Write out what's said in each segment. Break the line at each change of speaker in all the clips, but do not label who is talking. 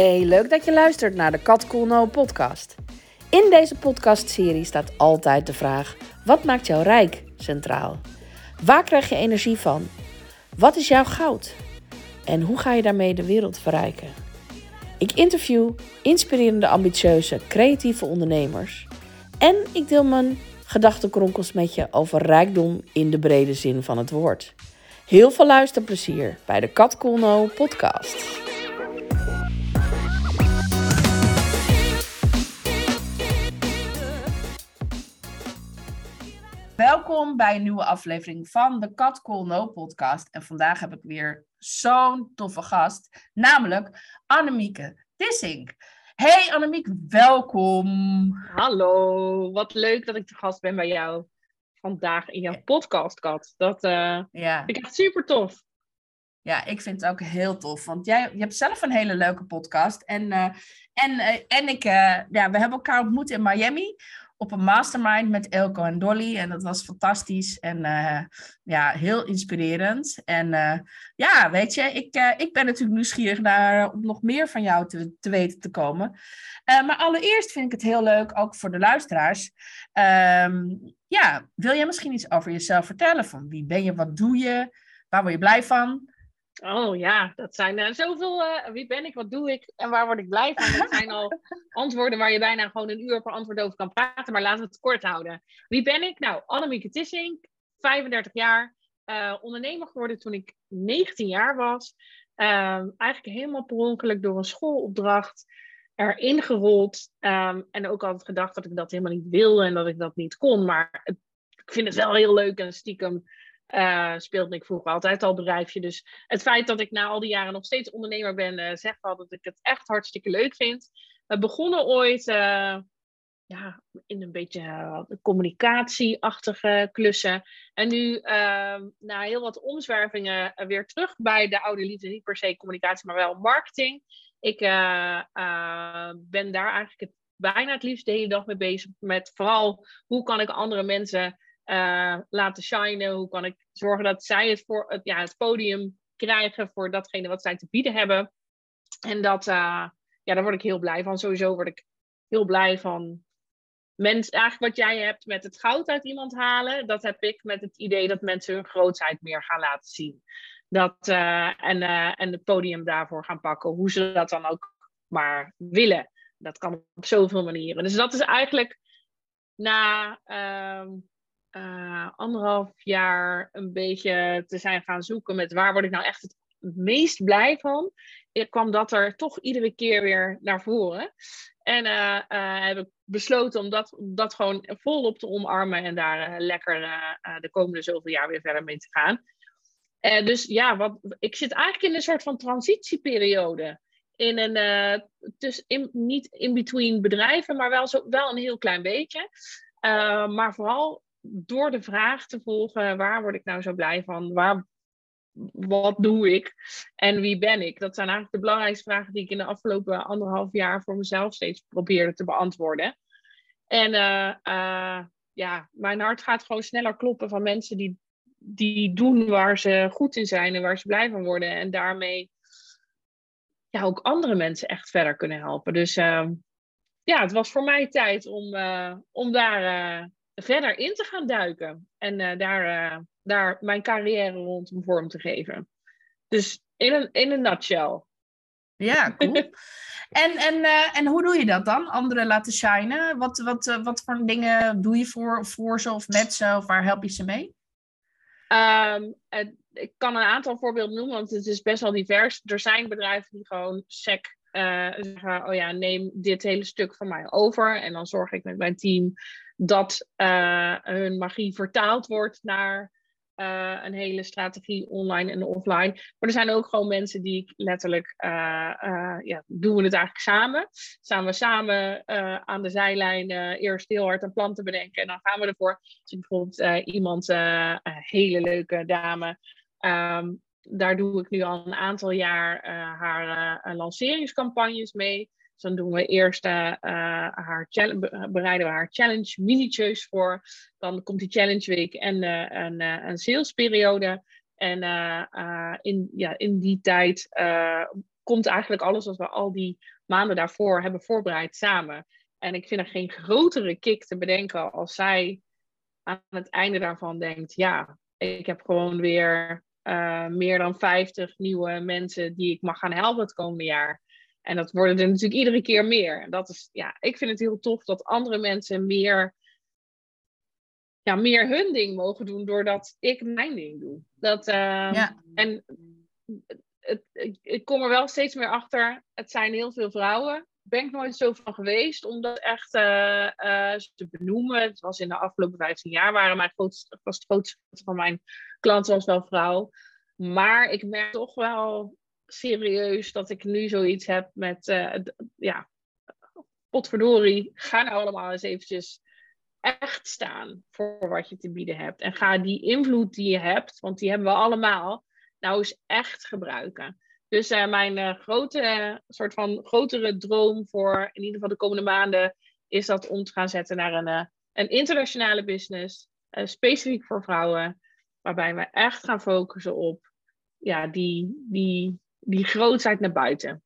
Hey, leuk dat je luistert naar de Kat Cool No podcast. In deze podcastserie staat altijd de vraag: wat maakt jou rijk centraal? Waar krijg je energie van? Wat is jouw goud? En hoe ga je daarmee de wereld verrijken? Ik interview inspirerende, ambitieuze, creatieve ondernemers en ik deel mijn gedachtenkronkels met je over rijkdom in de brede zin van het woord. Heel veel luisterplezier bij de Kat Cool No podcast. Welkom bij een nieuwe aflevering van de Cat Call No podcast. En vandaag heb ik weer zo'n toffe gast, namelijk Annemieke Tissink. Hey Annemiek, welkom.
Hallo, wat leuk dat ik te gast ben bij jou vandaag in jouw podcast, Kat. Dat uh, ja. vind ik echt super tof.
Ja, ik vind het ook heel tof. Want jij je hebt zelf een hele leuke podcast. En, uh, en, uh, en ik, ja, we hebben elkaar ontmoet in Miami op een mastermind met Elko en Dolly. En dat was fantastisch en uh, ja, heel inspirerend. En uh, ja, weet je, ik, uh, ik ben natuurlijk nieuwsgierig naar om nog meer van jou te, te weten te komen. maar allereerst vind ik het heel leuk, ook voor de luisteraars. Um, ja, wil jij misschien iets over jezelf vertellen? Van wie ben je, wat doe je, waar word je blij van?
Oh ja, dat zijn uh, zoveel. Uh, wie ben ik, wat doe ik en waar word ik blij van? Dat zijn al antwoorden waar je bijna gewoon een uur per antwoord over kan praten, maar laten we het kort houden. Wie ben ik? Nou, Annemieke Tissink, 35 jaar, uh, ondernemer geworden toen ik 19 jaar was. Ehm, eigenlijk helemaal per ongeluk door een schoolopdracht erin gerold. Um, en ook altijd gedacht dat ik dat helemaal niet wilde en dat ik dat niet kon. Maar het, ik vind het wel heel leuk en stiekem uh, speelde ik vroeger altijd al bedrijfje. Dus het feit dat ik na al die jaren nog steeds ondernemer ben, uh, zegt wel dat ik het echt hartstikke leuk vind. We begonnen ooit uh, ja, in een beetje communicatieachtige klussen. En nu, ehm, na heel wat omzwervingen, weer terug bij de oude liefde. Niet per se communicatie, maar wel marketing. Ik ben daar eigenlijk bijna het liefst de hele dag mee bezig. Met vooral hoe kan ik andere mensen uh, laten shinen? Hoe kan ik zorgen dat zij het, voor, het, ja, het podium krijgen voor datgene wat zij te bieden hebben? En dat, uh, ja, daar word ik heel blij van. Sowieso word ik heel blij van mensen. Eigenlijk wat jij hebt met het goud uit iemand halen, dat heb ik met het idee dat mensen hun grootheid meer gaan laten zien. Dat, uh, en, en het podium daarvoor gaan pakken, hoe ze dat dan ook maar willen. Dat kan op zoveel manieren. Dus dat is eigenlijk na ehm, uh, anderhalf jaar een beetje te zijn gaan zoeken met waar word ik nou echt het meest blij van, ik kwam dat er toch iedere keer weer naar voren. En uh, heb ik besloten om dat, dat gewoon volop te omarmen en daar lekker de komende zoveel jaar weer verder mee te gaan. dus ja, wat, ik zit eigenlijk in een soort van transitieperiode. In een, dus niet in between bedrijven, maar wel, zo, wel een heel klein beetje. maar vooral door de vraag te volgen, waar word ik nou zo blij van? Waar, wat doe ik? En wie ben ik? Dat zijn eigenlijk de belangrijkste vragen die ik in de afgelopen anderhalf jaar voor mezelf steeds probeerde te beantwoorden. En uh, uh, ja, mijn hart gaat gewoon sneller kloppen van mensen die, die doen waar ze goed in zijn en waar ze blij van worden. En daarmee ja, ook andere mensen echt verder kunnen helpen. Dus uh, ja, het was voor mij tijd om, om daar verder in te gaan duiken. En uh, daar, uh, daar mijn carrière rondom vorm te geven. Dus in een, in een nutshell.
Ja, cool. en, en, uh, en hoe doe je dat dan? Anderen laten shinen? Wat, wat, wat voor dingen doe je voor, voor ze of met ze? Of waar help je ze mee?
Um, ik kan een aantal voorbeelden noemen, want het is best wel divers. Er zijn bedrijven die gewoon sec zeggen: Oh ja, neem dit hele stuk van mij over. En dan zorg ik met mijn team dat uh, hun magie vertaald wordt naar uh, een hele strategie online en offline. Maar er zijn ook gewoon mensen die letterlijk, uh, ja, doen we het eigenlijk samen. Staan we samen aan de zijlijn eerst heel hard een plan te bedenken en dan gaan we ervoor. Dus bijvoorbeeld iemand, een hele leuke dame, um, daar doe ik nu al een aantal jaar haar lanceringscampagnes mee. Dus dan doen we eerst uh, haar bereiden we haar challenge minutieus voor. Dan komt die challenge week en een, een salesperiode. En in, ja, in die tijd komt eigenlijk alles wat we al die maanden daarvoor hebben voorbereid samen. En ik vind er geen grotere kick te bedenken als zij aan het einde daarvan denkt: ja, ik heb gewoon weer meer dan 50 nieuwe mensen die ik mag gaan helpen het komende jaar. En dat worden er natuurlijk iedere keer meer. En dat is, ja, ik vind het heel tof dat andere mensen meer, ja, meer hun ding mogen doen doordat ik mijn ding doe. Dat, uh, ja. En het, ik kom er wel steeds meer achter. Het zijn heel veel vrouwen. Ben ik nooit zo van geweest om dat echt uh, uh, te benoemen. Het was in de afgelopen 15 jaar waren mijn grootste, was het grootste van mijn klanten was wel vrouw. Maar ik merk toch wel serieus dat ik nu zoiets heb met, uh, ja, potverdorie, ga nou allemaal eens eventjes echt staan voor wat je te bieden hebt. En ga die invloed die je hebt, want die hebben we allemaal, nou eens echt gebruiken. Dus uh, mijn uh, grote, soort van grotere droom voor in ieder geval de komende maanden is dat om te gaan zetten naar een, een internationale business, specifiek voor vrouwen, waarbij we echt gaan focussen op ja, die, die, die grootheid naar buiten.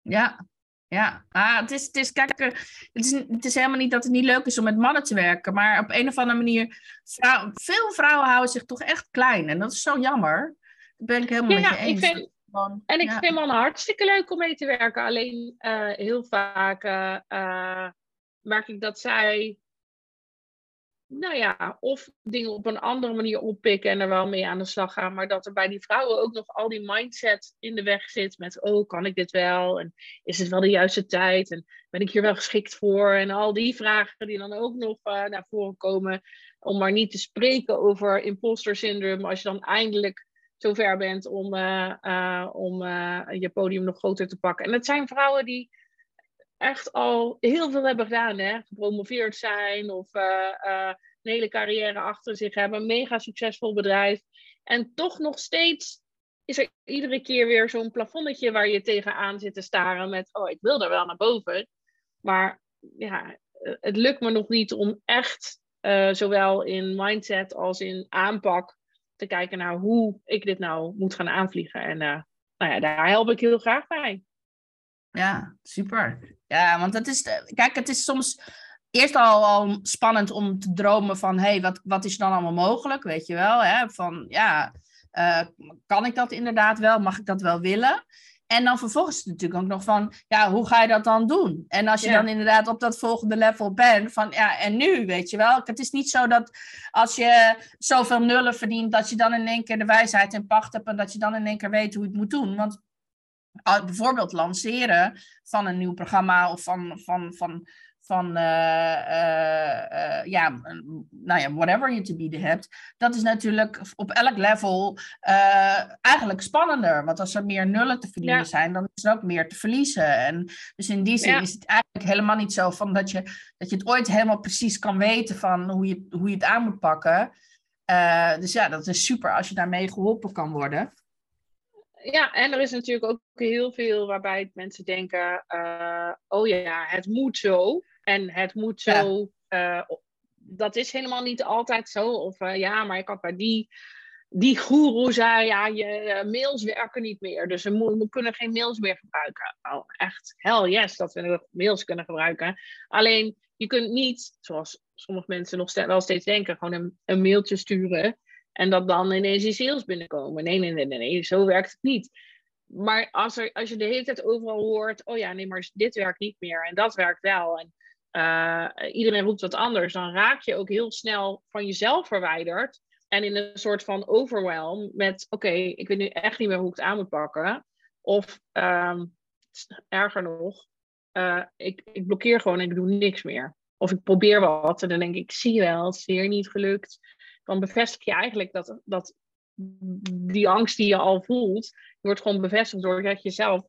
Ja, ja, ah, het, is, het, is, kijk, het, is, het is helemaal niet dat het niet leuk is om met mannen te werken, maar op een of andere manier, vrouw, veel vrouwen houden zich toch echt klein en dat is zo jammer. Daar ben ik helemaal met je eens. Ik vind,
en ik vind mannen hartstikke leuk om mee te werken, alleen uh, heel vaak uh, merk ik dat zij nou ja, of dingen op een andere manier oppikken en er wel mee aan de slag gaan. Maar dat er bij die vrouwen ook nog al die mindset in de weg zit. Met, oh, kan ik dit wel? En is het wel de juiste tijd? En ben ik hier wel geschikt voor? En al die vragen die dan ook nog uh, naar voren komen. Om maar niet te spreken over imposter syndrome. Als je dan eindelijk zover bent om, uh, uh, om je podium nog groter te pakken. En het zijn vrouwen die echt al heel veel hebben gedaan. Hè? Gepromoveerd zijn of uh, uh, een hele carrière achter zich hebben. Mega succesvol bedrijf. En toch nog steeds is er iedere keer weer zo'n plafonnetje waar je tegenaan zit te staren met... Oh, ik wil er wel naar boven. Maar ja, het lukt me nog niet om echt, uh, zowel in mindset als in aanpak... te kijken naar hoe ik dit nou moet gaan aanvliegen. En nou ja, daar help ik heel graag bij.
Ja, super. Ja, want het is, kijk, het is soms eerst al, al spannend om te dromen van, hé, hey, wat, wat is dan allemaal mogelijk, weet je wel? Hè? Van, ja, uh, kan ik dat inderdaad wel? Mag ik dat wel willen? En dan vervolgens natuurlijk ook nog van, ja, hoe ga je dat dan doen? En als je dan inderdaad op dat volgende level bent, van ja, en nu, weet je wel. Het is niet zo dat als je zoveel nullen verdient, dat je dan in één keer de wijsheid in pacht hebt en dat je dan in één keer weet hoe je het moet doen. Want bijvoorbeeld lanceren van een nieuw programma of van, van, van, van uh, uh, ja, nou ja, whatever je te bieden hebt, dat is natuurlijk op elk level eigenlijk spannender. Want als er meer nullen te verdienen zijn, dan is er ook meer te verliezen. En dus in die zin is het eigenlijk helemaal niet zo van dat je, dat je het ooit helemaal precies kan weten van hoe je, hoe je het aan moet pakken. dus ja, dat is super als je daarmee geholpen kan worden
ja, en er is natuurlijk ook heel veel waarbij mensen denken: uh, oh ja, het moet zo. En het moet zo. Uh, dat is helemaal niet altijd zo. Of uh, ja, maar ik had bij die, die goeroe zei: ja, je mails werken niet meer. Dus we, we, kunnen geen mails meer gebruiken. Oh, echt, hell yes, dat we mails kunnen gebruiken. Alleen je kunt niet, zoals sommige mensen nog wel steeds denken, gewoon een, een mailtje sturen. En dat dan ineens die sales binnenkomen. Nee, nee, nee, nee, nee, zo werkt het niet. Maar als, er, als je de hele tijd overal hoort, oh ja, nee, maar dit werkt niet meer en dat werkt wel. En uh, iedereen roept wat anders, dan raak je ook heel snel van jezelf verwijderd. En in een soort van overwhelm met, oké, ik weet nu echt niet meer hoe ik het aan moet pakken. Of um, erger nog, uh, ik, ik blokkeer gewoon en ik doe niks meer. Of ik probeer wat en dan denk ik, zie je wel, het is weer niet gelukt dan bevestig je eigenlijk dat, dat die angst die je al voelt, die wordt gewoon bevestigd doordat je zelf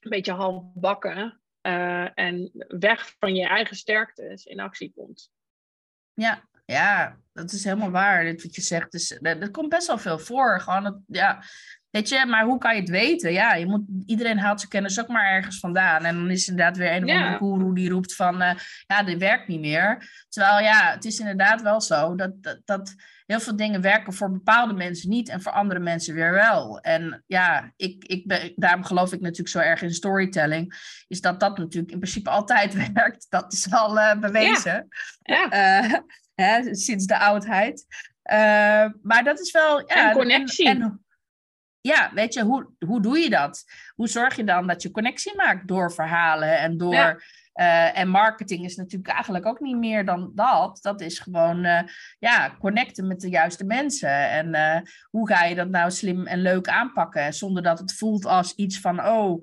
een beetje half bakken uh, en weg van je eigen sterktes in actie komt.
Ja, ja, dat is helemaal waar. Dit wat je zegt, dus, dat, komt best wel veel voor. Gewoon het, ja, Weet je, maar hoe kan je het weten? Ja, je moet, iedereen haalt zijn kennis ook maar ergens vandaan. En dan is inderdaad weer een of andere guru die roept van... Uh, ja, dit werkt niet meer. Terwijl ja, het is inderdaad wel zo dat, dat, dat heel veel dingen werken voor bepaalde mensen niet... en voor andere mensen weer wel. En ja, ik, ik ben, daarom geloof ik natuurlijk zo erg in storytelling... is dat dat natuurlijk in principe altijd werkt. Dat is al uh, bewezen. Ja. ja. Uh, hè, sinds de oudheid. maar dat is wel... Ja,
en connectie. en,
ja, weet je, hoe, hoe doe je dat? Hoe zorg je dan dat je connectie maakt door verhalen en door. Eh, en marketing is natuurlijk eigenlijk ook niet meer dan dat. Dat is gewoon uh, ja, connecten met de juiste mensen. En uh, hoe ga je dat nou slim en leuk aanpakken? Zonder dat het voelt als iets van, oh,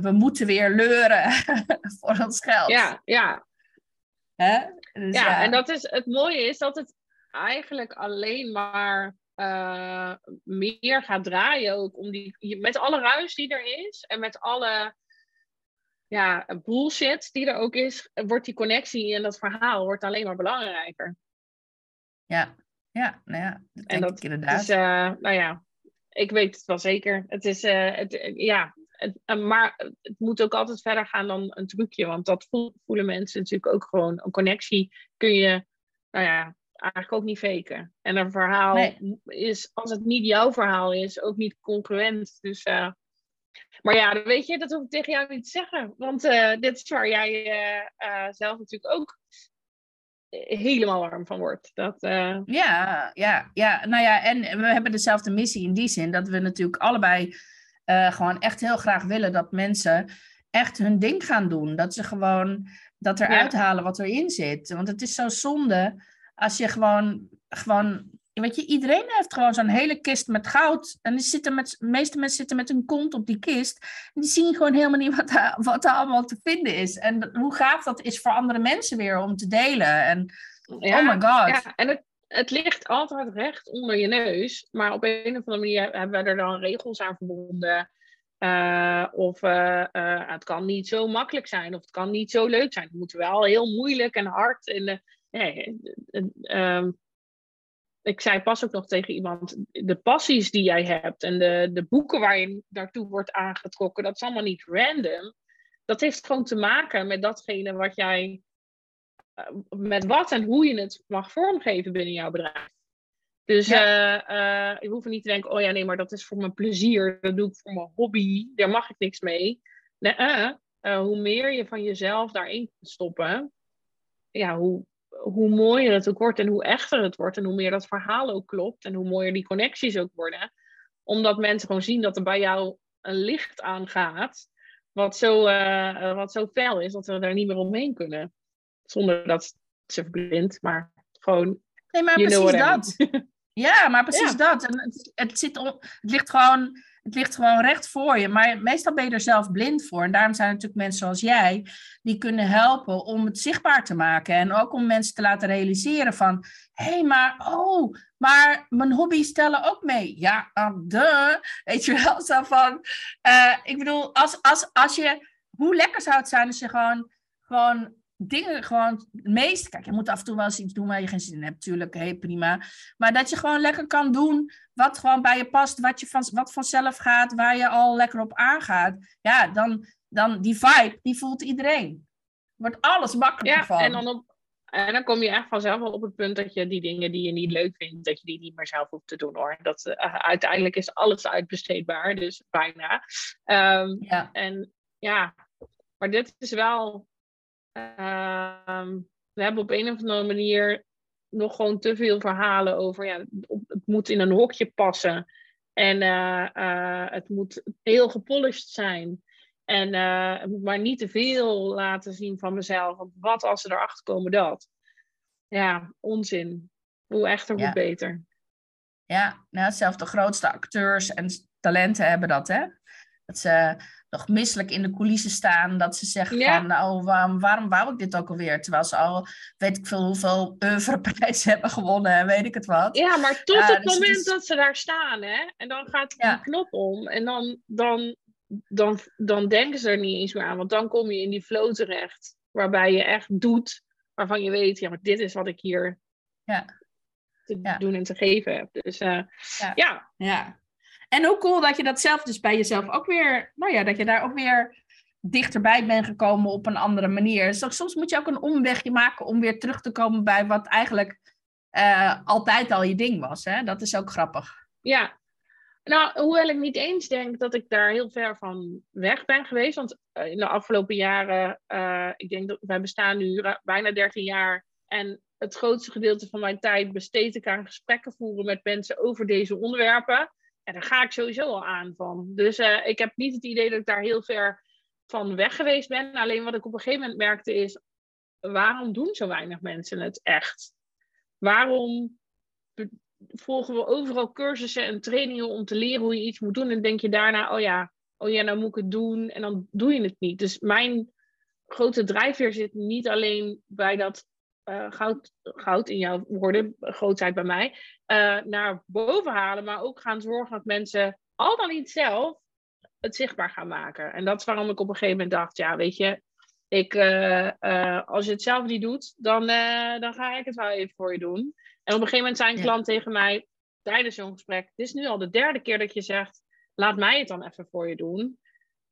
we moeten weer leuren voor ons geld.
Ja, ja.
Hè?
Dus, ja, en dat is, het mooie is dat het eigenlijk alleen maar uh, meer gaat draaien ook om die, met alle ruis die er is en met alle ja, bullshit die er ook is, wordt die connectie en dat verhaal wordt alleen maar belangrijker.
Ja, ja, nou ja, dat denk dat ik inderdaad.
Uh, nou ja, ik weet het wel zeker. Het is, uh, het, ja, het, maar het moet ook altijd verder gaan dan een trucje, want dat voelen mensen natuurlijk ook gewoon. Een connectie kun je, nou ja, eigenlijk ook niet faken. En een verhaal is, als het niet jouw verhaal is, ook niet congruent. Dus, uh, maar ja, weet je, dat hoef ik tegen jou niet te zeggen. Want uh, dit is waar jij uh, zelf natuurlijk ook helemaal warm van wordt. Dat,
Ja, ja, ja. Nou ja, en we hebben dezelfde missie in die zin dat we natuurlijk allebei gewoon echt heel graag willen dat mensen echt hun ding gaan doen. Dat ze gewoon dat eruit ja. halen wat erin zit. Want het is zo zonde als je gewoon, gewoon weet je, iedereen heeft gewoon zo'n hele kist met goud. En die zitten met, de meeste mensen zitten met hun kont op die kist. En die zien gewoon helemaal niet wat daar, wat allemaal te vinden is. En hoe gaaf dat is voor andere mensen weer om te delen. En oh my god.
Ja, en het, het ligt altijd recht onder je neus. Maar op een of andere manier hebben we er dan regels aan verbonden. Uh, of uh, uh, het kan niet zo makkelijk zijn, of het kan niet zo leuk zijn. Het moet wel heel moeilijk en hard. En nee, ehm, ik zei pas ook nog tegen iemand, de passies die jij hebt en de, de boeken waar je naartoe wordt aangetrokken, dat is allemaal niet random. Dat heeft gewoon te maken met datgene wat jij, eh, met wat en hoe je het mag vormgeven binnen jouw bedrijf. Dus ja. uh, uh, je hoeft niet te denken, oh ja, nee, maar dat is voor mijn plezier, dat doe ik voor mijn hobby, daar mag ik niks mee. Nee, hoe meer je van jezelf daarin kunt stoppen, ja, hoe, hoe mooier het ook wordt en hoe echter het wordt en hoe meer dat verhaal ook klopt en hoe mooier die connecties ook worden. Omdat mensen gewoon zien dat er bij jou een licht aangaat wat zo, uh, wat zo fel is dat we er niet meer omheen kunnen. Zonder dat ze verblindt, maar gewoon.
Nee, maar precies dat. Ja, maar precies dat. En het, het, zit het ligt gewoon het ligt gewoon recht voor je. Maar meestal ben je er zelf blind voor. En daarom zijn er natuurlijk mensen zoals jij die kunnen helpen om het zichtbaar te maken. En ook om mensen te laten realiseren van... Hé, hey, maar oh, maar mijn hobby's tellen ook mee. Ja, uh, de. Weet je wel, zo van... Uh, ik bedoel, als, als, als je... Hoe lekker zou het zijn als je gewoon, gewoon dingen gewoon het meest. Kijk, je moet af en toe wel eens iets doen waar je geen zin in hebt, natuurlijk, hey, prima. Maar dat je gewoon lekker kan doen wat gewoon bij je past, wat, je van, wat vanzelf gaat, waar je al lekker op aangaat. Ja, dan, dan die vibe, die voelt iedereen. Wordt alles makkelijker ja, van.
En dan, op, en dan kom je echt vanzelf wel op het punt dat je die dingen die je niet leuk vindt, dat je die niet meer zelf hoeft te doen hoor. Dat, uh, uiteindelijk is alles uitbesteedbaar, dus bijna. Um, ja. En ja, maar dit is wel Ehm, we hebben op een of andere manier nog gewoon te veel verhalen over. Ja, het moet in een hokje passen. En uh, uh, het moet heel gepolished zijn. En uh, het moet maar niet te veel laten zien van mezelf. Want wat als ze erachter komen dat? Ja, onzin. Hoe echter, hoe beter.
Ja, nou, zelfs de grootste acteurs en talenten hebben dat, hè? Dat ze nog misselijk in de coulissen staan. Dat ze zeggen van, nou, waarom, waarom wou ik dit ook alweer? Terwijl ze al, weet ik veel, hoeveel oeuvreprijzen hebben gewonnen en weet ik het wat.
Ja, maar tot het dus moment dat ze daar staan, hè. En dan gaat die knop om. En dan, dan, dan, dan denken ze er niet eens meer aan. Want dan kom je in die flow terecht. Waarbij je echt doet waarvan je weet, ja, maar dit is wat ik hier
ja.
te doen en te geven heb. Dus uh,
ja. ja. En hoe cool dat je dat zelf dus bij jezelf ook weer, nou ja, dat je daar ook weer dichterbij bent gekomen op een andere manier. Dus soms moet je ook een omwegje maken om weer terug te komen bij wat eigenlijk uh, altijd al je ding was. Hè? Dat is ook grappig.
Ja, nou, hoewel ik niet eens denk dat ik daar heel ver van weg ben geweest. Want uh, in de afgelopen jaren, uh, ik denk dat wij bestaan nu bijna 13 jaar. En het grootste gedeelte van mijn tijd besteed ik aan gesprekken voeren met mensen over deze onderwerpen. En daar ga ik sowieso al aan van. Dus uh, ik heb niet het idee dat ik daar heel ver van weg geweest ben. Alleen wat ik op een gegeven moment merkte is, waarom doen zo weinig mensen het echt? Waarom volgen we overal cursussen en trainingen om te leren hoe je iets moet doen en denk je daarna, oh ja, oh ja, nou moet ik het doen en dan doe je het niet. Dus mijn grote drijfveer zit niet alleen bij dat uh, goud, goud in jouw woorden, grootheid bij mij, uh, naar boven halen, maar ook gaan zorgen dat mensen al dan niet zelf het zichtbaar gaan maken. En dat is waarom ik op een gegeven moment dacht, ja, weet je, ik, uh, als je het zelf niet doet, dan, dan ga ik het wel even voor je doen. En op een gegeven moment zei een klant tegen mij tijdens zo'n gesprek: Dit is nu al de derde keer dat je zegt: Laat mij het dan even voor je doen.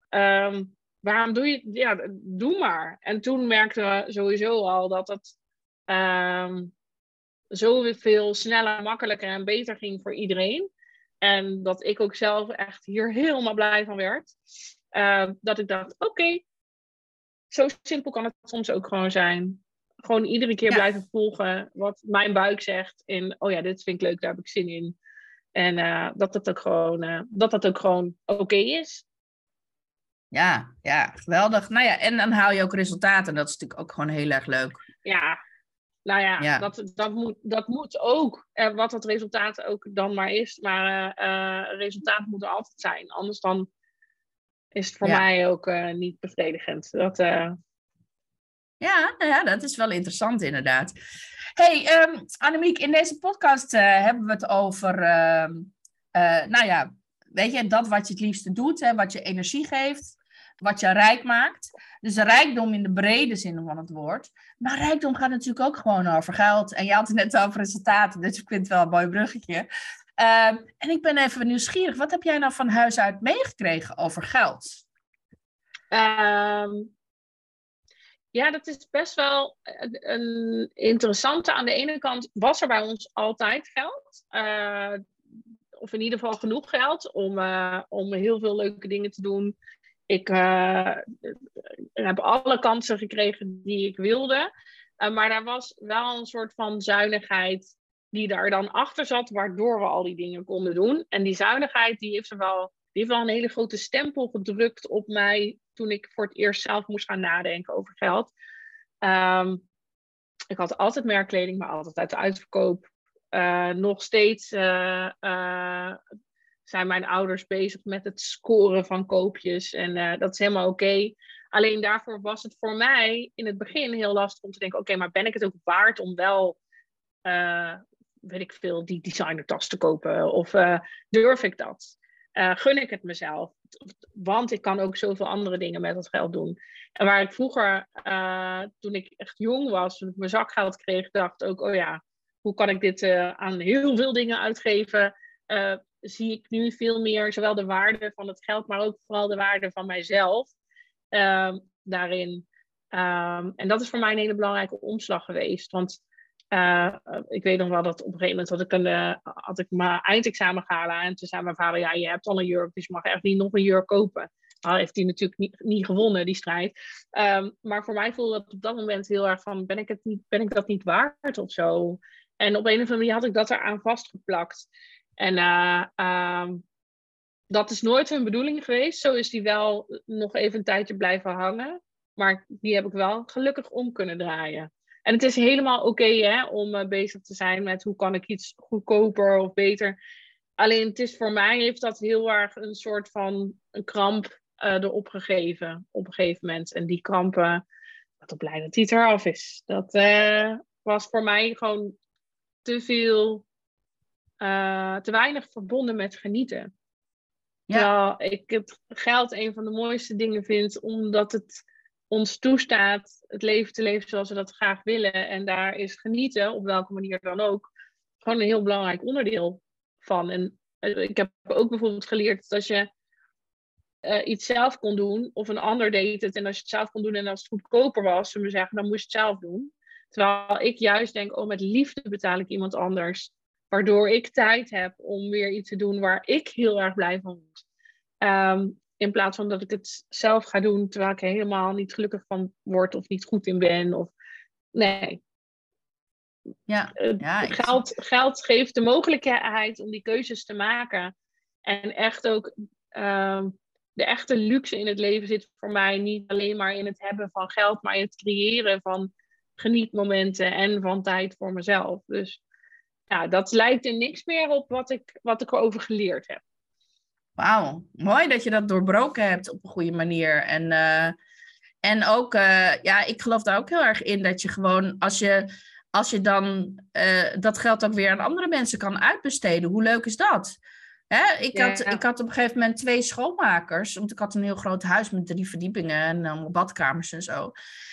Um, waarom doe je Ja, doe maar. En toen merkten we sowieso al dat het um, zoveel sneller, makkelijker en beter ging voor iedereen. En dat ik ook zelf echt hier helemaal blij van werd. Uh, dat ik dacht, oké, zo simpel kan het soms ook gewoon zijn. Gewoon iedere keer blijven volgen wat mijn buik zegt. In, oh ja, dit vind ik leuk, daar heb ik zin in. En uh, dat het ook gewoon, uh, dat dat ook gewoon oké is.
Ja, ja, geweldig. Nou ja, en dan haal je ook resultaten. Dat is natuurlijk ook gewoon heel erg leuk.
Ja, nou ja, ja. Dat, dat, moet, dat moet ook. Uh, wat het resultaat ook dan maar is. Maar uh, resultaat moet er altijd zijn. Anders dan is het voor ja. mij ook uh, niet bevredigend. Dat,
ja, nou ja, dat is wel interessant inderdaad. hey, um, Annemiek, in deze podcast hebben we het over, uh, nou ja, weet je, dat wat je het liefste doet, hè, wat je energie geeft wat je rijk maakt. Dus rijkdom in de brede zin van het woord. Maar rijkdom gaat natuurlijk ook gewoon over geld. En je had het net over resultaten, dus ik vind het wel een mooi bruggetje. Uh, en ik ben even nieuwsgierig. Wat heb jij nou van huis uit meegekregen over geld?
Um, ja, dat is best wel een interessante. Aan de ene kant was er bij ons altijd geld. Uh, of in ieder geval genoeg geld om, uh, om heel veel leuke dingen te doen. Ik uh, heb alle kansen gekregen die ik wilde. Uh, maar daar was wel een soort van zuinigheid die daar dan achter zat, waardoor we al die dingen konden doen. En die zuinigheid die heeft, wel, die heeft wel een hele grote stempel gedrukt op mij toen ik voor het eerst zelf moest gaan nadenken over geld. Um, ik had altijd merkkleding, maar altijd uit de uitverkoop. Uh, nog steeds zijn mijn ouders bezig met het scoren van koopjes. En uh, dat is helemaal oké. Alleen daarvoor was het voor mij in het begin heel lastig om te denken: oké, maar ben ik het ook waard om wel, uh, weet ik veel, die designertas te kopen? Of uh, durf ik dat? gun ik het mezelf? Want ik kan ook zoveel andere dingen met dat geld doen. En waar ik vroeger, toen ik echt jong was, toen ik mijn zakgeld kreeg, dacht ook: oh ja, hoe kan ik dit aan heel veel dingen uitgeven? Zie ik nu veel meer zowel de waarde van het geld, maar ook vooral de waarde van mijzelf uh, daarin. Um, en dat is voor mij een hele belangrijke omslag geweest. Want uh, ik weet nog wel dat op een gegeven moment had ik, een, uh, had ik mijn eindexamen gehaald. En toen zei mijn vader, ja, je hebt al een jurk, dus je mag echt niet nog een jurk kopen. Nou, heeft hij natuurlijk niet, niet gewonnen, die strijd. Um, maar voor mij voelde dat op dat moment heel erg van, ben ik, het niet, ben ik dat niet waard of zo? En op een of andere manier had ik dat eraan vastgeplakt. En uh, um, dat is nooit hun bedoeling geweest. Zo is die wel nog even een tijdje blijven hangen. Maar die heb ik wel gelukkig om kunnen draaien. En het is helemaal oké om uh, bezig te zijn met hoe kan ik iets goedkoper of beter. Alleen het is voor mij heeft dat heel erg een soort van een kramp uh, erop gegeven op een gegeven moment. En die krampen, ben blij dat die eraf is. Dat was voor mij gewoon te veel uh, te weinig verbonden met genieten. Ja. Terwijl ik het geld een van de mooiste dingen vind, omdat het ons toestaat het leven te leven zoals we dat graag willen. En daar is genieten, op welke manier dan ook, gewoon een heel belangrijk onderdeel van. En ik heb ook bijvoorbeeld geleerd dat als je uh, iets zelf kon doen, of een ander deed het, en als je het zelf kon doen en als het goedkoper was, zullen we zeggen, dan moest je het zelf doen. Terwijl ik juist denk, oh, met liefde betaal ik iemand anders. Waardoor ik tijd heb om weer iets te doen waar ik heel erg blij van word. Ehm, in plaats van dat ik het zelf ga doen terwijl ik er helemaal niet gelukkig van word of niet goed in ben. Of... Nee.
Ja, ja
geld, geld geeft de mogelijkheid om die keuzes te maken. En echt ook ehm, de echte luxe in het leven zit voor mij niet alleen maar in het hebben van geld, maar in het creëren van genietmomenten en van tijd voor mezelf. Dus ja, dat lijkt er niks meer op wat ik, wat ik erover geleerd heb.
Wauw, mooi dat je dat doorbroken hebt op een goede manier. En, uh, en ook, uh, ja, ik geloof daar ook heel erg in dat je gewoon, als je, als je dan uh, dat geld ook weer aan andere mensen kan uitbesteden, hoe leuk is dat? Hè? Ik, had, ik had op een gegeven moment twee schoonmakers, want ik had een heel groot huis met drie verdiepingen en allemaal badkamers en zo.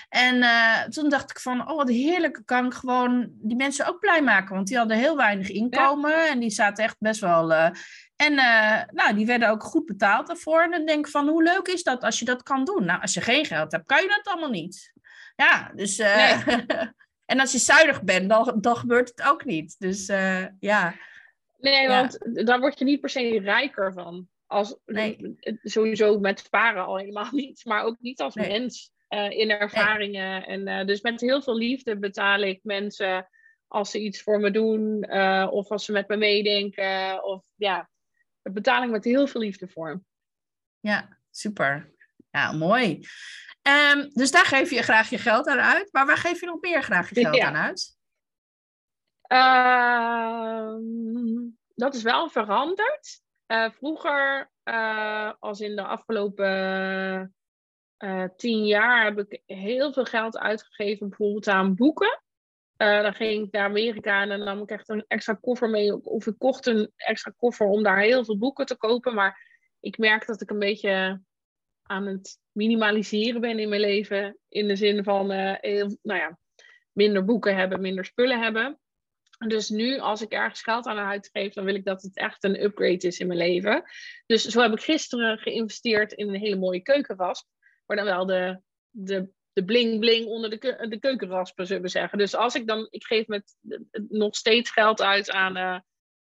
En uh, toen dacht ik van, oh wat heerlijk, kan ik gewoon die mensen ook blij maken. Want die hadden heel weinig inkomen en die zaten echt best wel... Uh, en uh, nou, die werden ook goed betaald daarvoor. En dan denk ik van, hoe leuk is dat als je dat kan doen? Nou, als je geen geld hebt, kan je dat allemaal niet. Ja, dus... Nee. en als je zuinig bent, dan, dan gebeurt het ook niet. Dus ja...
Nee, want daar word je niet per se rijker van. Als, nee. Sowieso met sparen al helemaal niet, maar ook niet als mens uh, in ervaringen. En uh, dus met heel veel liefde betaal ik mensen als ze iets voor me doen uh, of als ze met me meedenken. Of ja, betaling met heel veel liefde voor.
Ja, super. Ja, mooi. Um, dus daar geef je graag je geld aan uit. Maar waar geef je nog meer graag je geld ja. aan uit?
Ehm, dat is wel veranderd. Uh, vroeger, uh, als in de afgelopen uh, tien jaar, heb ik heel veel geld uitgegeven, bijvoorbeeld aan boeken. dan ging ik naar Amerika en dan nam ik echt een extra koffer mee. Of ik kocht een extra koffer om daar heel veel boeken te kopen. Maar ik merk dat ik een beetje aan het minimaliseren ben in mijn leven. In de zin van nou ja, minder boeken hebben, minder spullen hebben. Dus nu, als ik ergens geld aan uitgeef, dan wil ik dat het echt een upgrade is in mijn leven. Dus zo heb ik gisteren geïnvesteerd in een hele mooie keukenrasp. Maar dan wel de, de, de bling-bling onder de, de zullen we zeggen. Dus als ik dan, ik geef met nog steeds geld uit aan uh,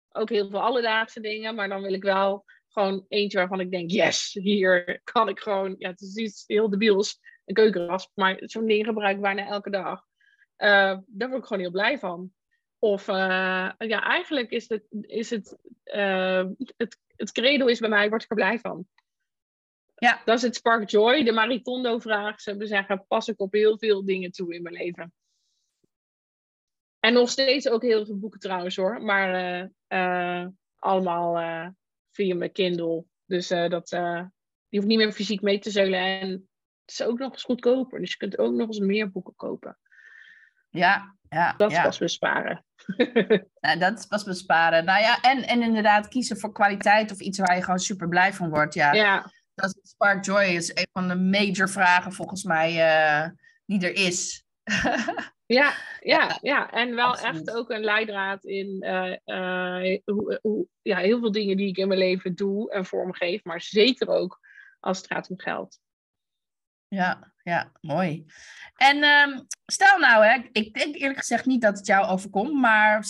ook heel veel alledaagse dingen. Maar dan wil ik wel gewoon eentje waarvan ik denk, yes, hier kan ik gewoon, ja, het is iets heel debiels, een keukenrasp. Maar zo'n ding gebruik ik bijna elke dag. Uh, daar word ik gewoon heel blij van. Of uh, ja, eigenlijk is het, is het, uh, het, het credo is bij mij, word ik er blij van. Ja. Dat is het Spark Joy, de Maritondo-vraag. Ze zeggen, pas ik op heel veel dingen toe in mijn leven. En nog steeds ook heel veel boeken trouwens hoor. Maar uh, allemaal via mijn Kindle. Dus dat, die hoeft niet meer fysiek mee te zeulen. En het is ook nog eens goedkoper. Dus je kunt ook nog eens meer boeken kopen.
Ja, ja.
Dat
ja.
pas besparen.
ja, dat is pas besparen. Nou ja, en, en inderdaad kiezen voor kwaliteit of iets waar je gewoon super blij van wordt. Ja,
ja.
dat is Spark Joy is een van de major vragen volgens mij uh, die er is.
ja, ja, ja, en wel Absoluut. echt ook een leidraad in uh, uh, hoe, hoe, ja, heel veel dingen die ik in mijn leven doe en vormgeef, maar zeker ook als het gaat om geld.
Ja, ja, mooi. En um, stel nou, hè, ik denk eerlijk gezegd niet dat het jou overkomt, maar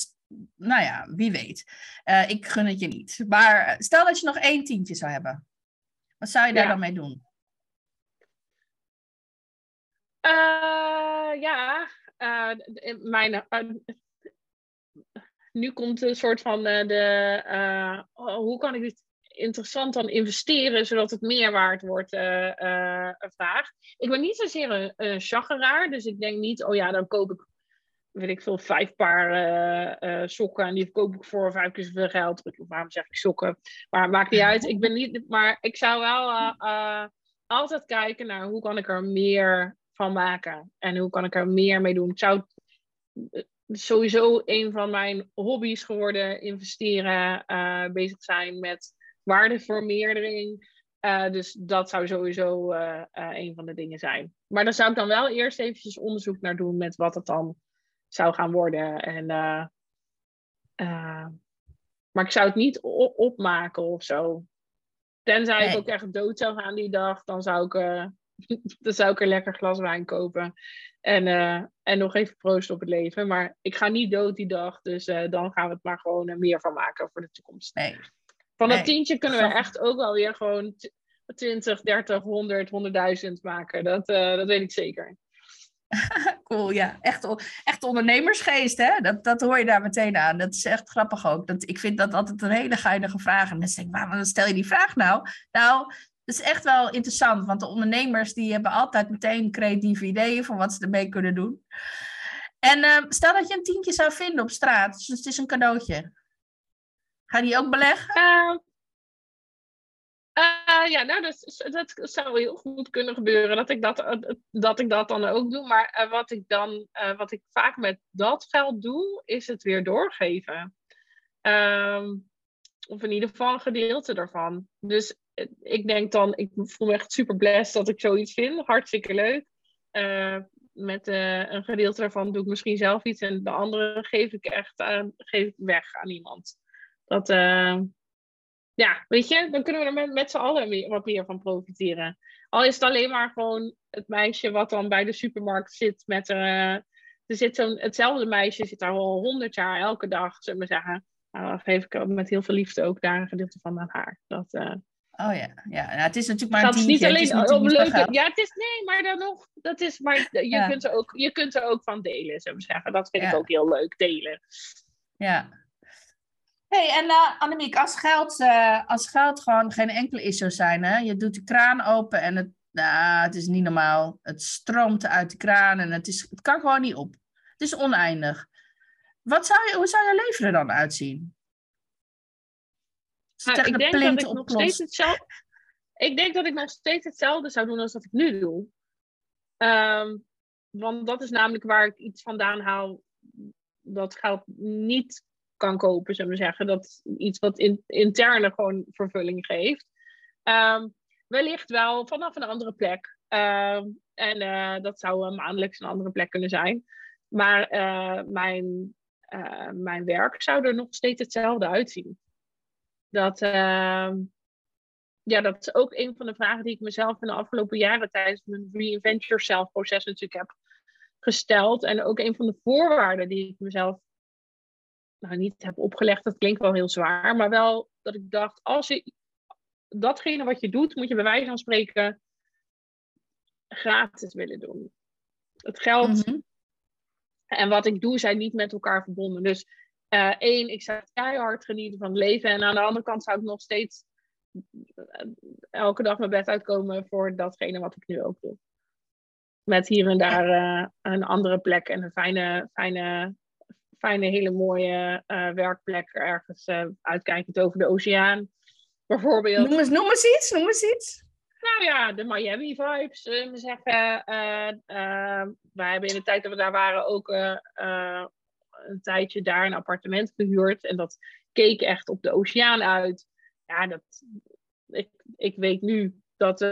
nou ja, wie weet. Uh, ik gun het je niet. Maar stel dat je nog één tientje zou hebben. Wat zou je daar ja. dan mee doen?
Uh, ja, uh, mijn, nu komt een soort van de, oh, hoe kan ik dit interessant dan investeren, zodat het meer waard wordt, uh, vraag. Ik ben niet zozeer een, chageraar, dus ik denk niet, oh ja, dan koop ik, weet ik veel, vijf paar uh, sokken en die koop ik voor vijf keer zoveel geld. Waarom zeg ik sokken? Maar maakt niet uit. Ik ben niet, maar ik zou wel altijd kijken naar hoe kan ik er meer van maken en hoe kan ik er meer mee doen. Ik zou sowieso een van mijn hobby's geworden, investeren, bezig zijn met waardevermeerdering. Uh, dus dat zou sowieso uh, uh, een van de dingen zijn. Maar daar zou ik dan wel eerst eventjes onderzoek naar doen met wat het dan zou gaan worden. En Maar ik zou het niet opmaken of zo. Tenzij
Nee.
ik ook echt dood zou gaan die dag, dan zou ik, eh, dan zou ik een lekker glas wijn kopen. En, eh, en nog even proosten op het leven. Maar ik ga niet dood die dag, dus eh, dan gaan we het maar gewoon eh, meer van maken voor de toekomst.
Nee.
Van dat
Nee,
tientje kunnen we echt ook wel weer gewoon t- 20, 30, 100, 100.000 maken. Dat, eh, dat weet ik zeker.
Cool, ja. Echt, echt ondernemersgeest, hè? Dat, dat hoor je daar meteen aan. Dat is echt grappig ook. Dat, ik vind dat altijd een hele geinige vraag. En mensen denken, waarom stel je die vraag nou? Nou, dat is echt wel interessant. Want de ondernemers die hebben altijd meteen creatieve ideeën... van wat ze ermee kunnen doen. En eh, stel dat je een tientje zou vinden op straat. Dus het is een cadeautje. Ga die ook beleggen?
Eh, eh, ja, nou, dat, dat zou heel goed kunnen gebeuren dat ik dat, dat, ik dat dan ook doe. Maar eh, wat ik dan, eh, wat ik vaak met dat geld doe, is het weer doorgeven. Ehm, of in ieder geval een gedeelte daarvan. Dus ik denk dan, ik voel me echt super blessed dat ik zoiets vind. Hartstikke leuk. Met een gedeelte daarvan doe ik misschien zelf iets en de andere geef ik echt aan, geef ik weg aan iemand. Dat, eh, ja, weet je, dan kunnen we er met, met z'n allen wat meer van profiteren. Al is het alleen maar gewoon het meisje wat dan bij de supermarkt zit met eh, er zit zo'n, hetzelfde meisje zit daar al honderd jaar elke dag, zullen we zeggen. Nou, dan geef ik ook met heel veel liefde ook daar een gedeelte van aan haar. Dat, eh,
Oh ja, ja. Nou, het is natuurlijk maar een
dat is
tientje.
niet
het is
alleen om leuke. Ja, het is nee, maar dan nog. Dat is, maar je,
Ja.
kunt er ook, je kunt er ook van delen, zullen we zeggen. Dat vind ik ook heel leuk, delen.
Ja. Hey, en uh, Annemiek, als geld, eh, als geld gewoon geen enkele is zou zijn, hè? je doet de kraan open en het, nou, het is niet normaal. Het stroomt uit de kraan en het, is, het kan gewoon niet op. Het is oneindig. Wat zou je, hoe zou je leven er dan uitzien? Tegen
ik
de
denk dat ik nog steeds hetzelfde. Ik denk dat ik nog steeds hetzelfde zou doen als dat ik nu doe. Ehm, want dat is namelijk waar ik iets vandaan haal dat geld niet kan kopen, zullen we zeggen. Dat iets wat in, interne gewoon vervulling geeft. Ehm, wellicht wel vanaf een andere plek. Ehm, en eh, dat zou eh, maandelijks een andere plek kunnen zijn. Maar eh, mijn, mijn werk zou er nog steeds hetzelfde uitzien. Dat, ehm, ja, dat is ook een van de vragen die ik mezelf in de afgelopen jaren tijdens mijn Reinvent Yourself proces natuurlijk heb gesteld. En ook een van de voorwaarden die ik mezelf nou, niet heb opgelegd. Dat klinkt wel heel zwaar, maar wel dat ik dacht, als je datgene wat je doet, moet je bij wijze van spreken gratis willen doen. Het geld
Mhm.
en wat ik doe zijn niet met elkaar verbonden. Dus eh, één, ik zou keihard genieten van het leven. En aan de andere kant zou ik nog steeds eh, elke dag mijn bed uitkomen voor datgene wat ik nu ook doe. Met hier en daar eh, een andere plek en een fijne, fijne, fijne hele mooie eh, werkplek ergens eh, uitkijkend over de oceaan. Bijvoorbeeld.
Noem, eens, noem eens iets, noem eens iets.
Nou ja, de Miami vibes, zullen we zeggen. Eh, wij hebben in de tijd dat we daar waren ook een tijdje daar een appartement gehuurd. En dat keek echt op de oceaan uit. Ja, dat, ik, ik weet nu dat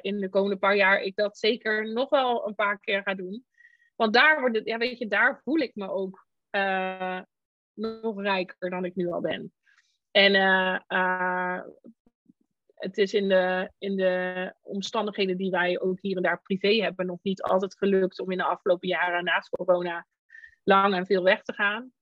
in de komende paar jaar ik dat zeker nog wel een paar keer ga doen. Want daar, wordt het, ja, weet je, daar voel ik me ook eh, nog rijker dan ik nu al ben. En eh, eh, het is in de, in de omstandigheden die wij ook hier en daar privé hebben nog niet altijd gelukt om in de afgelopen jaren naast corona lang en veel weg te gaan.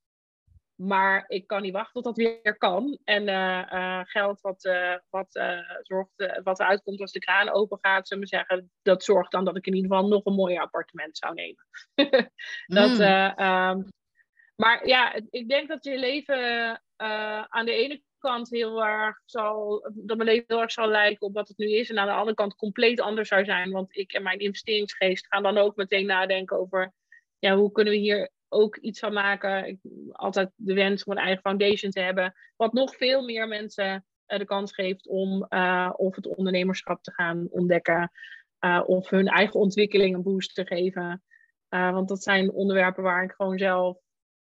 Maar ik kan niet wachten tot dat weer kan. En eh, eh, geld wat, eh, wat, zorgt, wat eruit komt als de kraan open gaat, zullen we zeggen, dat zorgt dan dat ik in ieder geval nog een mooier appartement zou nemen. dat,
Mm.
Maar ja, ik denk dat je leven eh, aan de ene kant heel erg zal, dat mijn leven heel erg zal lijken op wat het nu is. En aan de andere kant compleet anders zou zijn. Want ik en mijn investeringsgeest gaan dan ook meteen nadenken over, ja, hoe kunnen we hier ook iets van maken. Ik altijd de wens om een eigen foundation te hebben. Wat nog veel meer mensen eh, de kans geeft om eh, of het ondernemerschap te gaan ontdekken. of hun eigen ontwikkeling een boost te geven. Want dat zijn onderwerpen waar ik gewoon zelf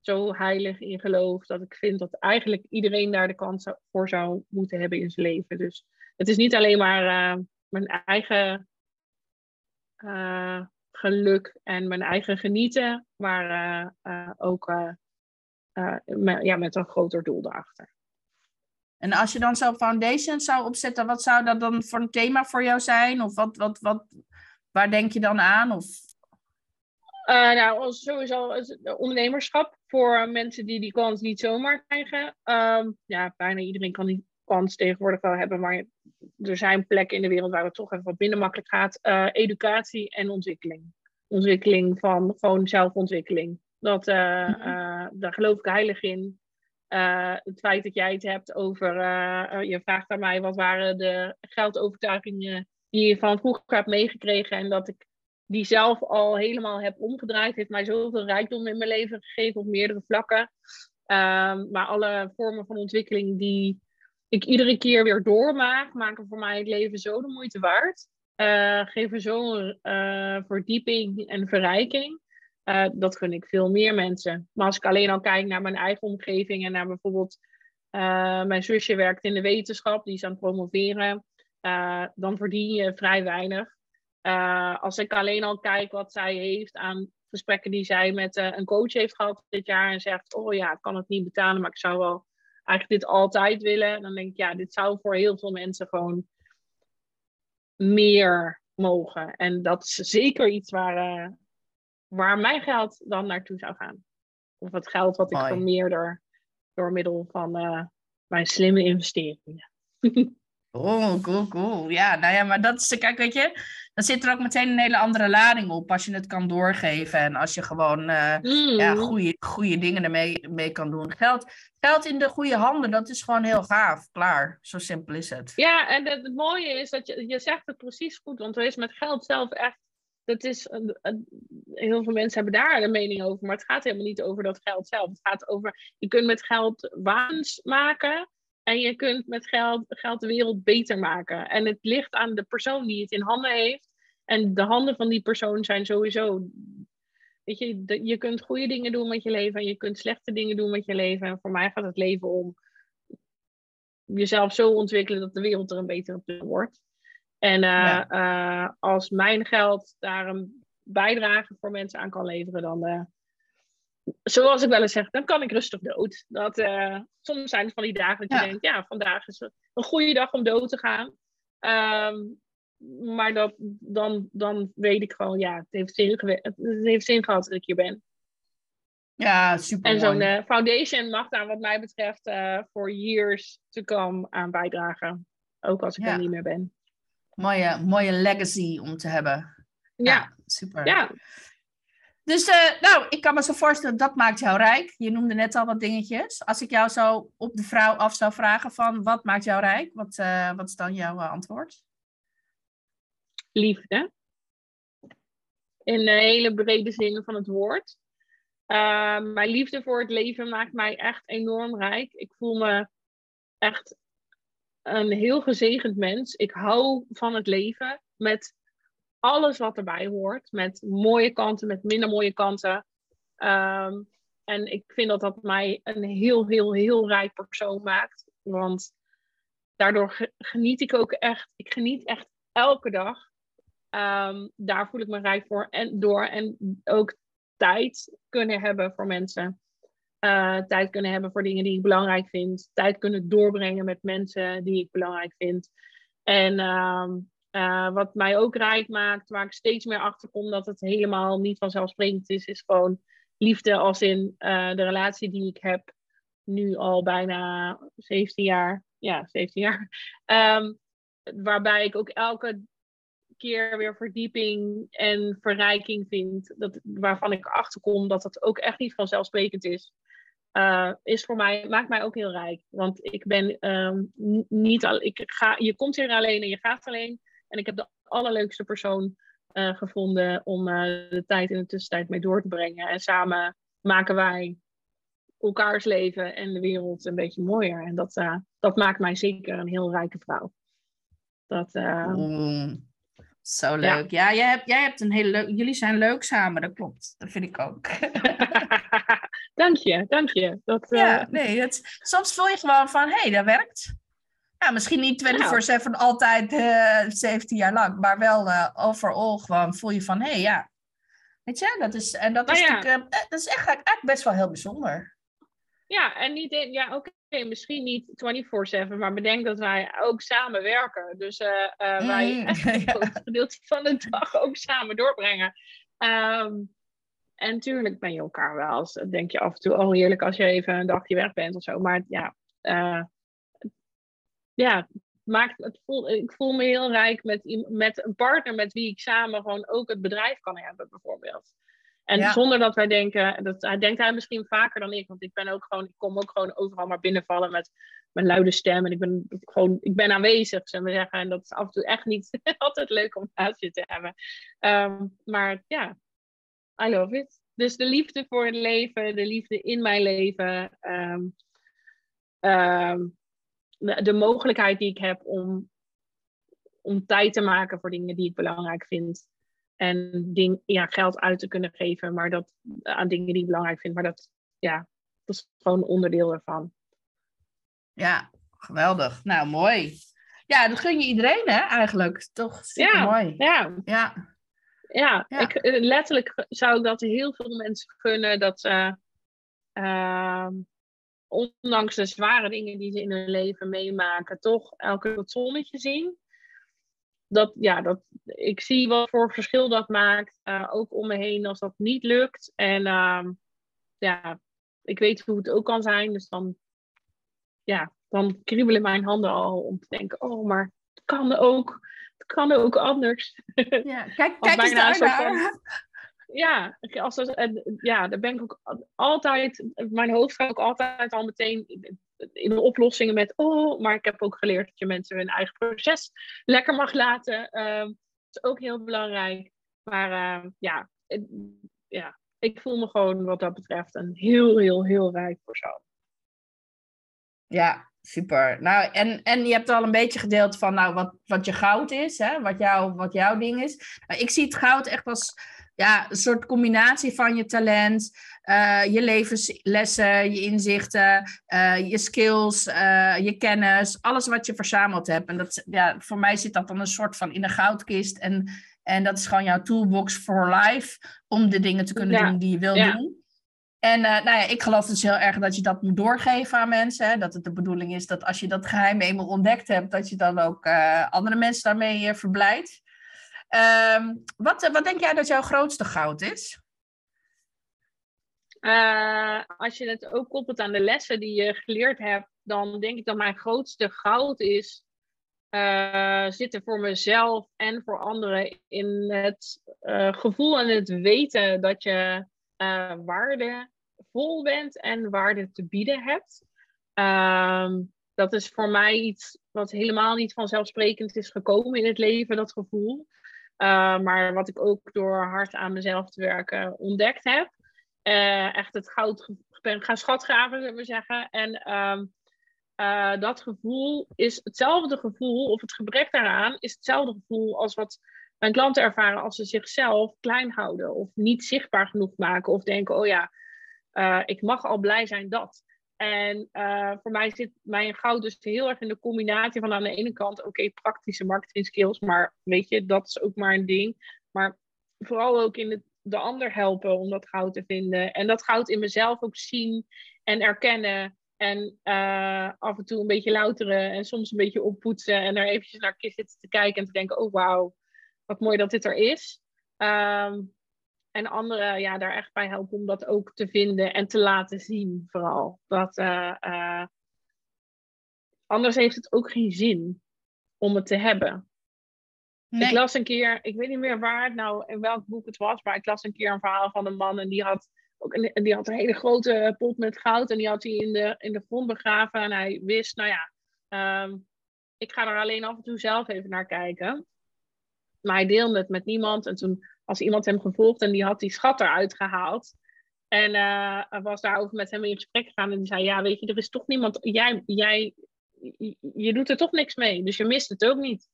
zo heilig in geloof. Dat ik vind dat eigenlijk iedereen daar de kans voor zou moeten hebben in zijn leven. Dus het is niet alleen maar eh, mijn eigen eh, geluk en mijn eigen genieten. Maar eh, ook met, ja, met een groter doel daarachter.
En als je dan zo'n foundation zou opzetten, wat zou dat dan voor een thema voor jou zijn? Of wat, wat, wat, waar denk je dan aan? Of...
Uh, nou, sowieso ondernemerschap voor mensen die die kans niet zomaar krijgen. Ehm, ja, bijna iedereen kan die kans tegenwoordig wel hebben, maar er zijn plekken in de wereld waar het toch even wat minder makkelijk gaat. Uh, educatie en ontwikkeling. Ontwikkeling van gewoon zelfontwikkeling. Dat, uh, daar geloof ik heilig in. het feit dat jij het hebt over, je vraagt aan mij wat waren de geldovertuigingen die je van vroeger hebt meegekregen en dat ik die zelf al helemaal heb omgedraaid, heeft mij zoveel rijkdom in mijn leven gegeven op meerdere vlakken. Um, maar alle vormen van ontwikkeling die ik iedere keer weer doormaak, maken voor mij het leven zo de moeite waard. Uh, geven zo'n uh, verdieping en verrijking. Uh, dat gun ik veel meer mensen. Maar als ik alleen al kijk naar mijn eigen omgeving en naar bijvoorbeeld mijn zusje werkt in de wetenschap, die is aan het promoveren, dan verdien je vrij weinig. Als ik alleen al kijk wat zij heeft aan gesprekken die zij met een coach heeft gehad dit jaar en zegt, oh ja, ik kan het niet betalen, maar ik zou wel eigenlijk dit altijd willen. Dan denk ik, ja, dit zou voor heel veel mensen gewoon meer mogen. En dat is zeker iets waar, uh, waar mijn geld dan naartoe zou gaan. Of het geld wat ik Mooi. vermeerder door middel van mijn slimme investeringen.
Oh, cool, cool. Ja, nou ja, maar dat is, kijk, weet je, dan zit er ook meteen een hele andere lading op als je het kan doorgeven en als je gewoon uh, mm. ja, goede, goede dingen ermee mee kan doen. Geld, geld in de goede handen, dat is gewoon heel gaaf. Klaar, zo simpel is het.
Ja, en het, het mooie is dat je, je zegt het precies goed, want er is met geld zelf echt dat is, heel veel mensen hebben daar een mening over, maar het gaat helemaal niet over dat geld zelf. Het gaat over, je kunt met geld waans maken en je kunt met geld, geld de wereld beter maken. En het ligt aan de persoon die het in handen heeft. En de handen van die persoon zijn sowieso. Weet je, je kunt goede dingen doen met je leven en je kunt slechte dingen doen met je leven. En voor mij gaat het leven om jezelf zo ontwikkelen dat de wereld er een betere plek wordt. En uh, uh, als mijn geld daar een bijdrage voor mensen aan kan leveren, dan, uh, zoals ik wel eens zeg, dan kan ik rustig dood. Dat, uh, soms zijn het van die dagen dat je denkt, ja, vandaag is een goede dag om dood te gaan. Um, maar dat, dan, dan weet ik gewoon, ja, het heeft zin, het heeft zin gehad dat ik hier ben.
Ja, super.
En zo'n uh, foundation mag daar wat mij betreft uh, voor years to come aan bijdragen. Ook als ik ja. er niet meer ben.
Mooie, mooie legacy om te hebben.
Ja, ja
super.
Ja.
Dus uh, nou, ik kan me zo voorstellen, dat maakt jou rijk. Je noemde net al wat dingetjes. Als ik jou zo op de vrouw af zou vragen van, wat maakt jou rijk? Wat, uh, wat is dan jouw uh, antwoord?
Liefde. In de hele brede zin van het woord. mijn liefde voor het leven maakt mij echt enorm rijk. Ik voel me echt een heel gezegend mens. Ik hou van het leven met alles wat erbij hoort. Met mooie kanten, met minder mooie kanten. Um, en ik vind dat dat mij een heel, heel, heel rijk persoon maakt. Want daardoor geniet ik ook echt. Ik geniet echt elke dag. Um, daar voel ik me rijk voor en door. En ook tijd kunnen hebben voor mensen. Uh, tijd kunnen hebben voor dingen die ik belangrijk vind. Tijd kunnen doorbrengen met mensen die ik belangrijk vind. En um, uh, wat mij ook rijk maakt, waar ik steeds meer achter kom dat het helemaal niet vanzelfsprekend is, is gewoon liefde als in uh, de relatie die ik heb nu al bijna 17 jaar. Ja, 17 jaar. Um, waarbij ik ook elke keer weer verdieping en verrijking vind. Dat, waarvan ik erachter kom dat het ook echt niet vanzelfsprekend is. Uh, is voor mij, maakt mij ook heel rijk. Want ik ben um, niet al, ik ga, je komt hier alleen en je gaat alleen. En ik heb de allerleukste persoon uh, gevonden om uh, de tijd in de tussentijd mee door te brengen. En samen maken wij elkaars leven en de wereld een beetje mooier. En dat, uh, dat maakt mij zeker een heel rijke vrouw. Dat,
mm, zo leuk. Ja, ja jij, hebt, jij hebt een hele leuk. Jullie zijn leuk samen, dat klopt. Dat vind ik ook.
dank je, dank je. Dat,
ja, nee, het, soms voel je gewoon van hé, hey, dat werkt. Ja, misschien niet 24-7 nou. altijd uh, eh, 17 jaar lang, maar wel uh, overal gewoon voel je van, hé hey, ja. Weet je, dat is, en dat, nou is ja. natuurlijk, uh, dat is echt, eigenlijk best wel heel bijzonder.
Ja, en niet in, ja, oké, misschien niet 24-7, maar bedenk dat wij ook samen werken. Dus wij mm, echt een groot gedeelte van de dag ook samen doorbrengen. Um, en tuurlijk ben je elkaar wel. Als, denk je af en toe, oh heerlijk als je even een dagje weg bent of zo. Maar ja, ja maakt, het voel, ik voel me heel rijk met, met een partner met wie ik samen gewoon ook het bedrijf kan hebben, bijvoorbeeld. En zonder dat wij denken, dat, hij denkt hij misschien vaker dan ik, want ik ben ook gewoon, ik kom ook gewoon overal maar binnenvallen met mijn luide stem en ik ben gewoon, ik ben aanwezig, zullen we zeggen. En dat is af en toe echt niet altijd leuk om naast je te hebben. Um, maar ja, I love it. Dus de liefde voor het leven, de liefde in mijn leven, um, um, de, de, mogelijkheid die ik heb om, om tijd te maken voor dingen die ik belangrijk vind. En ding, ja, geld uit te kunnen geven maar dat, aan dingen die ik belangrijk vind. Maar dat, ja, dat is gewoon onderdeel ervan.
Ja, geweldig. Nou, mooi. Ja, dat gun je iedereen, hè, eigenlijk. Toch super mooi.
Ja, ja. Ja, Ik, eh, letterlijk zou ik dat heel veel mensen gunnen dat ze, uh, ondanks de zware dingen die ze in hun leven meemaken, toch elke keer het zonnetje zien dat, ja, dat, ik zie wat voor verschil dat maakt. Uh, ook om me heen als dat niet lukt. En uh, ja, ik weet hoe het ook kan zijn. Dus dan, ja, dan kriebelen mijn handen al om te denken: oh, maar het kan ook. Het kan ook anders.
Ja, kijk, kijk eens daar. Van,
ja, als ja, daar ben ik ook altijd. Mijn hoofd gaat ook altijd al meteen in de oplossingen met, oh, maar ik heb ook geleerd dat je mensen hun eigen proces lekker mag laten. Dat is ook heel belangrijk. Maar uh, ja, ja, ik voel me gewoon wat dat betreft een heel, heel, heel rijk persoon.
Ja, super. Nou, en, en je hebt al een beetje gedeeld van nou, wat, wat je goud is, hè? Wat, jou, wat jouw ding is. Nou, ik zie het goud echt als ja, een soort combinatie van je talent, uh, je levenslessen, je inzichten, uh, je skills, uh, je kennis, alles wat je verzameld hebt. En dat, ja, voor mij zit dat dan een soort van in een goudkist. En, en dat is gewoon jouw toolbox for life om de dingen te kunnen doen die je wil doen. En nou ja, ik geloof dus heel erg dat je dat moet doorgeven aan mensen. Dat het de bedoeling is dat als je dat geheim eenmaal ontdekt hebt, dat je dan ook andere mensen daarmee verblijdt. Um, wat, wat denk jij dat jouw grootste goud is?
Uh, als je het ook koppelt aan de lessen die je geleerd hebt, dan denk ik dat mijn grootste goud is uh, zitten voor mezelf en voor anderen in het uh, gevoel en het weten dat je waardevol bent en waarde te bieden hebt. Um, dat is voor mij iets wat helemaal niet vanzelfsprekend is gekomen in het leven, dat gevoel. Uh, maar wat ik ook door hard aan mezelf te werken ontdekt heb. Uh, echt het goud ben gaan schatgraven, zullen we zeggen. En um, uh, dat gevoel is hetzelfde gevoel, of het gebrek daaraan, is hetzelfde gevoel als wat mijn klanten ervaren als ze zichzelf klein houden. Of niet zichtbaar genoeg maken. Of denken, oh ja, ik mag al blij zijn dat. En uh, voor mij zit mijn goud dus heel erg in de combinatie van aan de ene kant, oké, praktische marketing skills, maar weet je, dat is ook maar een ding. Maar vooral ook in het, de ander helpen om dat goud te vinden. En dat goud in mezelf ook zien en erkennen. En uh, af en toe een beetje louteren en soms een beetje oppoetsen. En er eventjes naar zitten te kijken en te denken, oh wauw, wat mooi dat dit er is. Um, en anderen ja, daar echt bij helpen om dat ook te vinden en te laten zien, vooral. Dat, uh, uh, anders heeft het ook geen zin om het te hebben. Ik las een keer, ik weet niet meer waar het nou, in welk boek het was, maar ik las een keer een verhaal van een man en die had ook een, die had een hele grote pot met goud en die had hij in de, in de grond begraven en hij wist, nou ja, um, ik ga er alleen af en toe zelf even naar kijken. Maar hij deelde het met niemand en toen als iemand hem gevolgd en die had die schat eruit gehaald. En uh, was daarover met hem in gesprek gegaan. En die zei: Ja, weet je, er is toch niemand. Jij, jij, je doet er toch niks mee. Dus je mist het ook niet.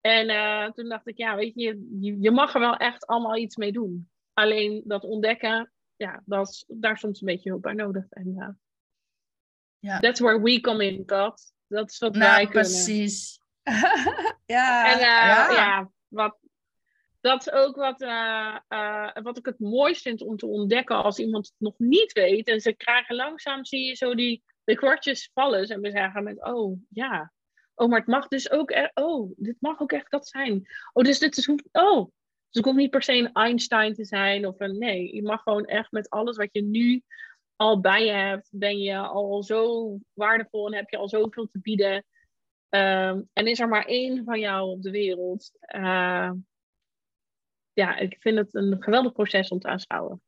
En uh, toen dacht ik: Ja, weet je, je, mag er wel echt allemaal iets mee doen. Alleen dat ontdekken, ja, dat is, daar soms een beetje hulp bij nodig. En uh, ja. that's where we come in, God. Dat is wat nou, wij
kunnen. precies. ja,
en ja. ja, wat, dat is ook wat, uh, uh, wat ik het mooist vind om te ontdekken als iemand het nog niet weet. En ze krijgen langzaam, zie je zo die de kwartjes vallen. En we zeggen met, oh ja, oh, maar het mag dus ook, e oh, dit mag ook echt dat zijn. Oh, dus dit is, oh, dus het hoeft niet per se een Einstein te zijn of een, nee, je mag gewoon echt met alles wat je nu al bij je hebt, ben je al zo waardevol en heb je al zoveel te bieden. Um, en is er maar één van jou op de wereld. Uh, ja, ik vind het een geweldig proces om te aanschouwen.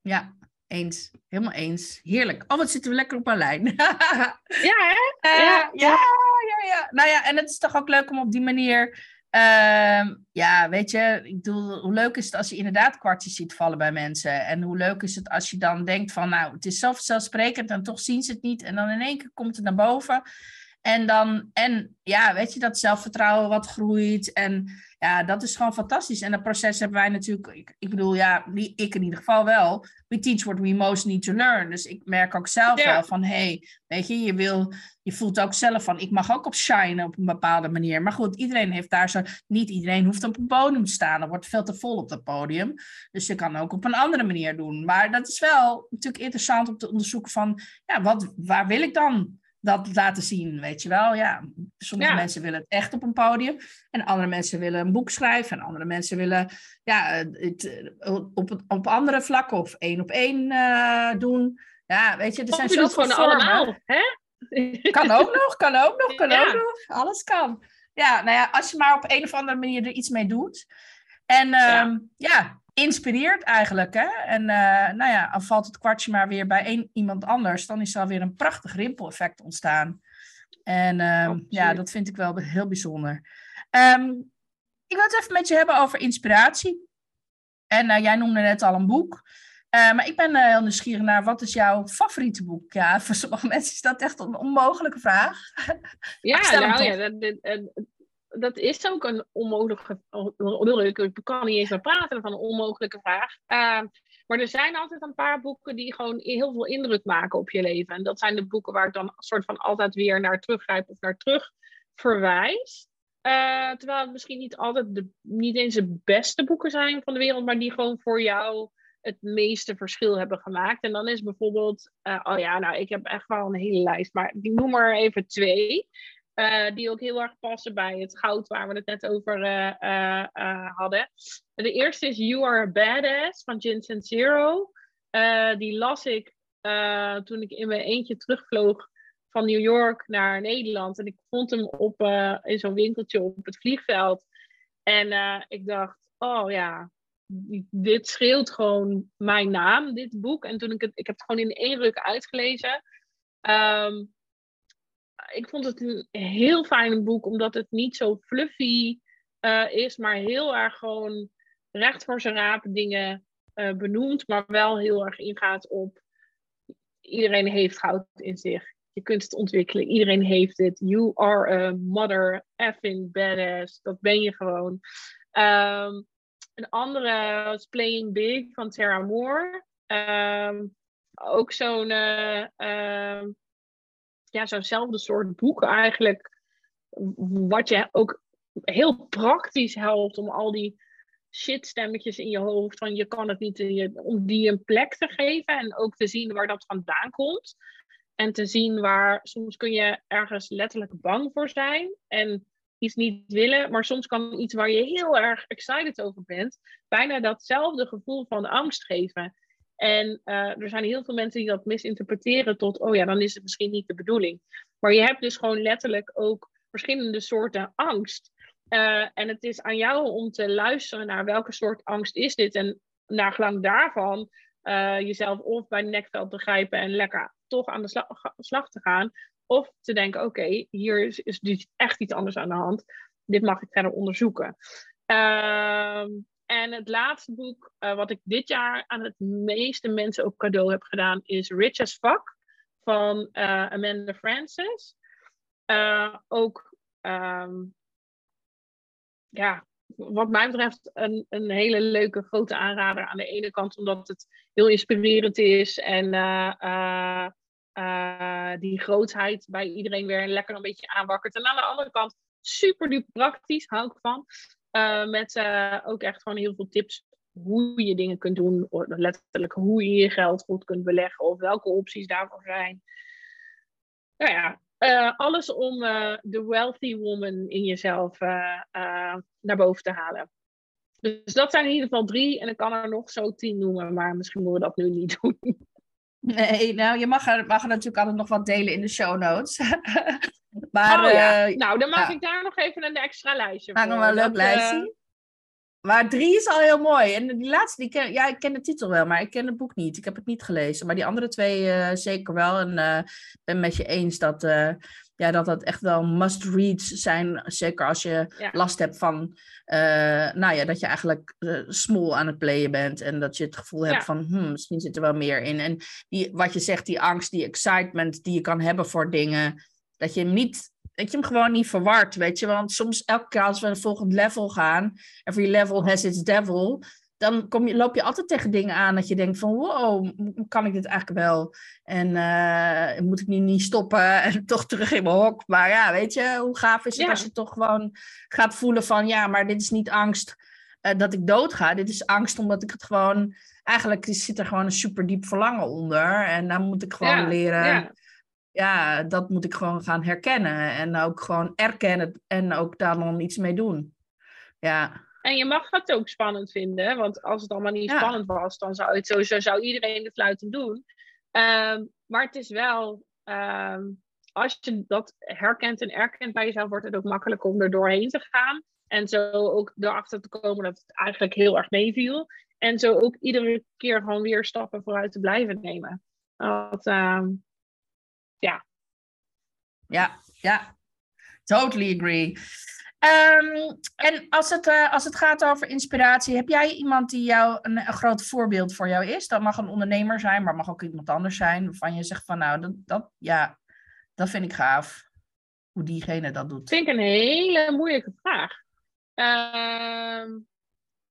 Ja, eens. Helemaal eens. Heerlijk. Oh, wat zitten we lekker op een lijn.
ja, hè?
Uh, ja, ja, ja, ja. Nou ja, en het is toch ook leuk om op die manier... Uh, ja, weet je, ik bedoel, hoe leuk is het als je inderdaad kwartjes ziet vallen bij mensen? En hoe leuk is het als je dan denkt van, nou, het is zelf zelfsprekend en toch zien ze het niet. En dan in één keer komt het naar boven. En dan, en ja, weet je, dat zelfvertrouwen wat groeit. En ja, dat is gewoon fantastisch. En dat proces hebben wij natuurlijk, ik, ik bedoel, ja, ik in ieder geval wel. We teach what we most need to learn. Dus ik merk ook zelf wel van, hey, weet je, je wil, je voelt ook zelf van, ik mag ook op shine op een bepaalde manier. Maar goed, iedereen heeft daar zo, niet iedereen hoeft op een podium te staan. Er wordt veel te vol op dat podium. Dus je kan ook op een andere manier doen. Maar dat is wel natuurlijk interessant om te onderzoeken van, ja, wat, waar wil ik dan? Dat laten zien, weet je wel. Ja, sommige mensen willen het echt op een podium. En andere mensen willen een boek schrijven. En andere mensen willen ja, het, op, op andere vlakken of één op één uh, doen. Ja, weet je, er zijn zoveel
gewoon allemaal, hè?
Kan ook nog, kan ook nog, kan ook nog. Alles kan. Ja, nou ja, als je maar op een of andere manier er iets mee doet. En ja, ja inspireert eigenlijk. Hè? En uh, nou ja, dan valt het kwartje maar weer bij één, iemand anders. Dan is er alweer een prachtig rimpeleffect ontstaan. En uh, ja, dat vind ik wel heel bijzonder. Um, ik wil het even met je hebben over inspiratie. En uh, jij noemde net al een boek. Uh, maar ik ben heel nieuwsgierig naar, wat is jouw favoriete boek? Ja, voor sommige mensen is dat echt een onmogelijke vraag.
Ja, nou ja, dat, dat, is ook een onmogelijke. Ik kan niet eens meer praten van een onmogelijke vraag. Uh, maar er zijn altijd een paar boeken die gewoon heel veel indruk maken op je leven. En dat zijn de boeken waar ik dan soort van altijd weer naar teruggrijp of naar terug verwijs. Uh, terwijl het misschien niet altijd de, niet eens de beste boeken zijn van de wereld, maar die gewoon voor jou het meeste verschil hebben gemaakt. En dan is bijvoorbeeld, uh, oh ja, nou, ik heb echt wel een hele lijst, maar ik noem er even twee. Uh, die ook heel erg passen bij het goud waar we het net over uh, uh, hadden. De eerste is You Are a Badass van Gin Zero. die las ik toen ik in mijn eentje terugvloog van New York naar Nederland. En ik vond hem op, in zo'n winkeltje op het vliegveld. En ik dacht, oh ja, dit schreeuwt gewoon mijn naam, dit boek. En toen ik het, ik heb het gewoon in één ruk uitgelezen. Um, ik vond het een heel fijn boek, omdat het niet zo fluffy uh, is, maar heel erg gewoon recht voor zijn raap dingen uh, benoemt, maar wel heel erg ingaat op iedereen heeft goud in zich. Je kunt het ontwikkelen, iedereen heeft het. You are a mother effing badass. Dat ben je gewoon. Um, een andere was Playing Big van Sarah Moore. Um, ook zo'n uh, ja, zo'nzelfde soort boek eigenlijk. Wat je ook heel praktisch helpt om al die shitstemmetjes in je hoofd van je kan het niet, om die een plek te geven en ook te zien waar dat vandaan komt. En te zien waar, soms kun je ergens letterlijk bang voor zijn en iets niet willen, maar soms kan iets waar je heel erg excited over bent, bijna datzelfde gevoel van angst geven. En uh, er zijn heel veel mensen die dat misinterpreteren tot, oh ja, dan is het misschien niet de bedoeling. Maar je hebt dus gewoon letterlijk ook verschillende soorten angst. Uh, en het is aan jou om te luisteren naar welke soort angst is dit. En naar gelang daarvan uh, jezelf of bij nekveld te grijpen en lekker toch aan de slag, te gaan. Of te denken, oké, hier is, is dus echt iets anders aan de hand. Dit mag ik verder onderzoeken. Uh, en het laatste boek uh, wat ik dit jaar aan het meeste mensen ook cadeau heb gedaan is Rich as Fuck van uh, Amanda Francis. Uh, ook, um, ja, wat mij betreft een, een hele leuke grote aanrader aan de ene kant omdat het heel inspirerend is en die grootheid bij iedereen weer lekker een beetje aanwakkert. En aan de andere kant super duper praktisch, hou ik van. Uh, met uh, ook echt gewoon heel veel tips hoe je dingen kunt doen. Letterlijk hoe je je geld goed kunt beleggen. Of welke opties daarvoor zijn. Nou ja, uh, alles om de wealthy woman in jezelf naar boven te halen. Dus dat zijn in ieder geval drie. En ik kan er nog zo tien noemen. Maar misschien moeten we dat nu niet doen.
Nee, nou, je mag er, mag er natuurlijk altijd nog wat delen in de show notes.
maar, oh, ja. Uh, nou, dan maak ik daar nog even een extra lijstje
voor. Maak nog wel een leuk lijstje. Uh... Maar drie is al heel mooi. En die laatste, die ken, ja, ik ken de titel wel, maar ik ken het boek niet. Ik heb het niet gelezen. Maar die andere twee uh, zeker wel. En ik ben met je eens dat, ja, dat dat echt wel must-reads zijn. Zeker als je ja. last hebt van, nou ja, dat je eigenlijk small aan het playen bent. En dat je het gevoel hebt ja. van, hmm, misschien zit er wel meer in. En die, wat je zegt, die angst, die excitement die je kan hebben voor dingen. Dat je hem niet dat je hem gewoon niet verward, weet je. Want soms elke keer als we naar het volgende level gaan, every level has its devil, dan kom je, loop je altijd tegen dingen aan dat je denkt van, wow, kan ik dit eigenlijk wel? En uh, moet ik nu niet stoppen en toch terug in mijn hok? Maar ja, weet je, hoe gaaf is het als je toch gewoon gaat voelen van, ja, maar dit is niet angst uh, dat ik doodga. Dit is angst omdat ik het gewoon, eigenlijk zit er gewoon een super diep verlangen onder. En dan moet ik gewoon
ja,
leren...
Ja
ja, dat moet ik gewoon gaan herkennen. En ook gewoon erkennen en ook daar dan iets mee doen. Ja.
En je mag het ook spannend vinden, want als het allemaal niet
Ja.
spannend was, dan zou het sowieso zou iedereen de fluiten doen. Ehm, maar het is wel, ehm, als je dat herkent en erkent bij jezelf, wordt het ook makkelijker om er doorheen te gaan. En zo ook erachter te komen dat het eigenlijk heel erg meeviel. En zo ook iedere keer gewoon weer stappen vooruit te blijven nemen. Dat, ehm, ja,
Ja, ja. Totally agree. Ehm, en als het, eh, als het gaat over inspiratie, heb jij iemand die jou een, een groot voorbeeld voor jou is? Dat mag een ondernemer zijn, maar mag ook iemand anders zijn. Waarvan je zegt van nou, dat, dat, ja, dat vind ik gaaf. Hoe diegene dat doet.
vind ik een hele moeilijke vraag. Ehm,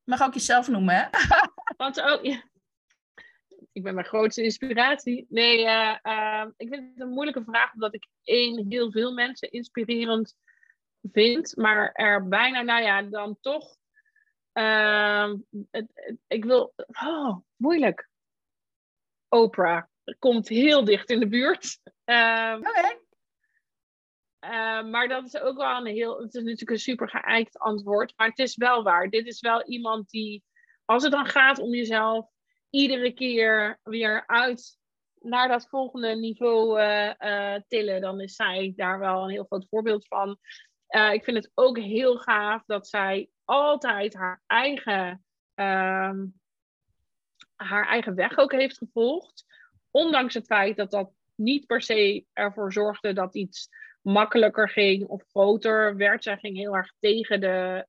Mag ook jezelf noemen, hè?
want ook, ja, ik ben mijn grootste inspiratie. Nee, eh, ehm, ik vind het een moeilijke vraag, omdat ik één, heel veel mensen inspirerend vind, maar er bijna, nou ja, dan toch. ehm, het, het- ik wil. Oh, moeilijk. Oprah komt heel dicht in de buurt. Ehm,
Oké.
eh, maar dat is ook wel een heel. Het is natuurlijk een super geëikt antwoord. Maar het is wel waar. Dit is wel iemand die. Als het dan gaat om jezelf. Iedere keer weer uit naar dat volgende niveau eh, eh, tillen. dan is zij daar wel een heel groot voorbeeld van. Eh, ik vind het ook heel gaaf dat zij altijd haar eigen. ehm, haar eigen weg ook heeft gevolgd. Ondanks het feit dat dat niet per se ervoor zorgde dat iets makkelijker ging of groter werd. Zij ging heel erg tegen de,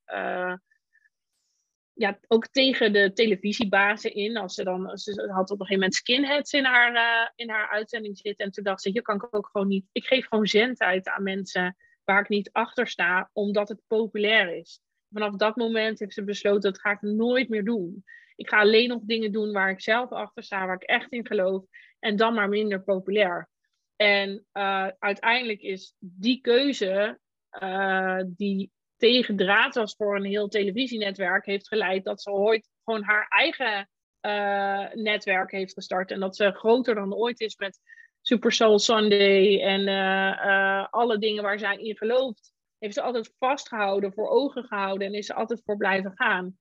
ja, ook tegen de televisiebazen in. Als ze dan, ze had op een gegeven moment skinheads in haar, eh, in haar uitzending zitten. En toen dacht ze, hier kan ik ook gewoon niet, ik geef gewoon zendtijd aan mensen waar ik niet achter sta, omdat het populair is. Vanaf dat moment heeft ze besloten, dat ga ik nooit meer doen. Ik ga alleen nog dingen doen waar ik zelf achter sta, waar ik echt in geloof. En dan maar minder populair. En eh, uiteindelijk is die keuze, eh, die tegendraad was voor een heel televisienetwerk, heeft geleid dat ze ooit gewoon haar eigen eh, netwerk heeft gestart. En dat ze groter dan ooit is met Super Soul Sunday en eh, eh, alle dingen waar zij in gelooft. Heeft ze altijd vastgehouden, voor ogen gehouden en is ze altijd voor blijven gaan.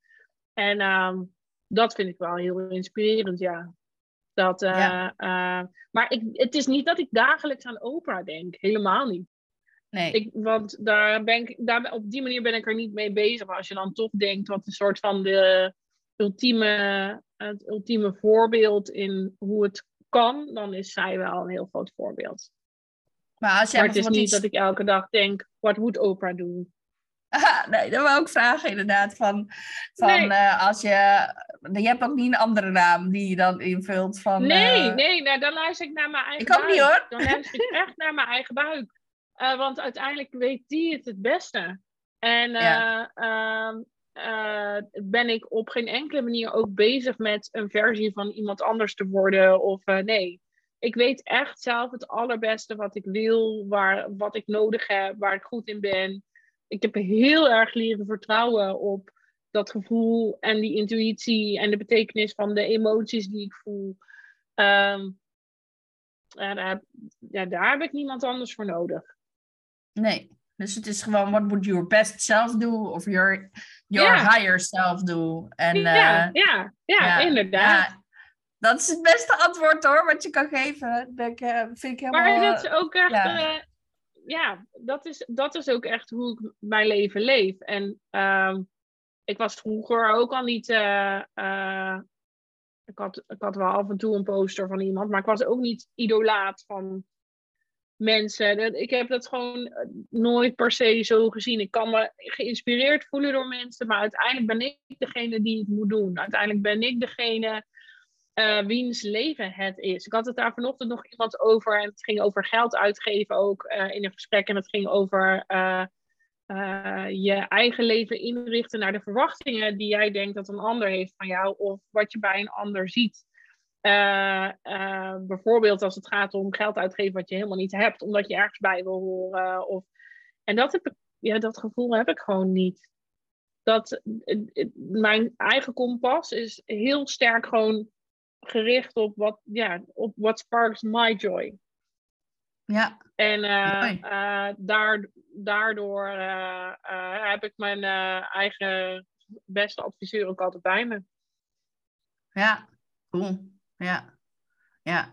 En ehm, dat vind ik wel heel inspirerend, ja. Dat,
Ja.
maar ik, het is niet dat ik dagelijks aan Oprah denk. Helemaal niet.
Nee.
Ik, want daar ben ik, daar, op die manier ben ik er niet mee bezig. Maar als je dan toch denkt wat een soort van de ultieme, het ultieme voorbeeld in hoe het kan, dan is zij wel een heel groot voorbeeld.
maar als jij
maar het is niet
iets-
dat ik elke dag denk, wat moet Oprah doen?
Ah, nee, dat wou ik vragen inderdaad. Van, van
Nee.
eh, als je... Je hebt ook niet een andere naam die je dan invult van...
Nee,
eh,
nee, nou, dan luister ik naar mijn eigen
Ik ook
buik.
niet, hoor.
Dan luister ik echt naar mijn eigen buik. Eh, want uiteindelijk weet die het het beste. En eh,
Ja.
ehm, eh, ben ik op geen enkele manier ook bezig met een versie van iemand anders te worden. Of nee. Ik weet echt zelf het allerbeste wat ik wil, waar, wat ik nodig heb, waar ik goed in ben. ik heb heel erg leren vertrouwen op dat gevoel en die intuïtie en de betekenis van de emoties die ik voel. Ehm, ja, daar, ja, daar heb ik niemand anders voor nodig.
Nee, dus het is gewoon, what would your best self do? Of your, your higher self do? En,
ja, uh, ja, ja, inderdaad.
dat is het beste antwoord hoor, wat je kan geven. Dat uh, vind ik helemaal...
Maar dat is ook echt... Ja, uh, ja dat, is, dat is ook echt hoe ik mijn leven leef. En ehm, ik was vroeger ook al niet ik had, ik had wel af en toe een poster van iemand, maar ik was ook niet idolaat van mensen. Ik heb dat gewoon eh, nooit per se zo gezien. Ik kan me geïnspireerd voelen door mensen, maar uiteindelijk ben ik degene die het moet doen. Uiteindelijk ben ik degene uh, wiens leven het is. Ik had het daar vanochtend nog iemand over en het ging over geld uitgeven ook in een gesprek. En het ging over je eigen leven inrichten naar de verwachtingen die jij denkt dat een ander heeft van jou of wat je bij een ander ziet. Uh, uh, bijvoorbeeld als het gaat om geld uitgeven wat je helemaal niet hebt, omdat je ergens bij wil horen. Of... En dat, heb ik, ja, dat gevoel heb ik gewoon niet. Dat, mijn eigen kompas is heel sterk gewoon gericht op wat, ja, op what sparks my joy.
Ja.
En uh, daar, daardoor heb ik mijn eigen beste adviseur ook altijd bij me.
Ja, cool. Ja, ja.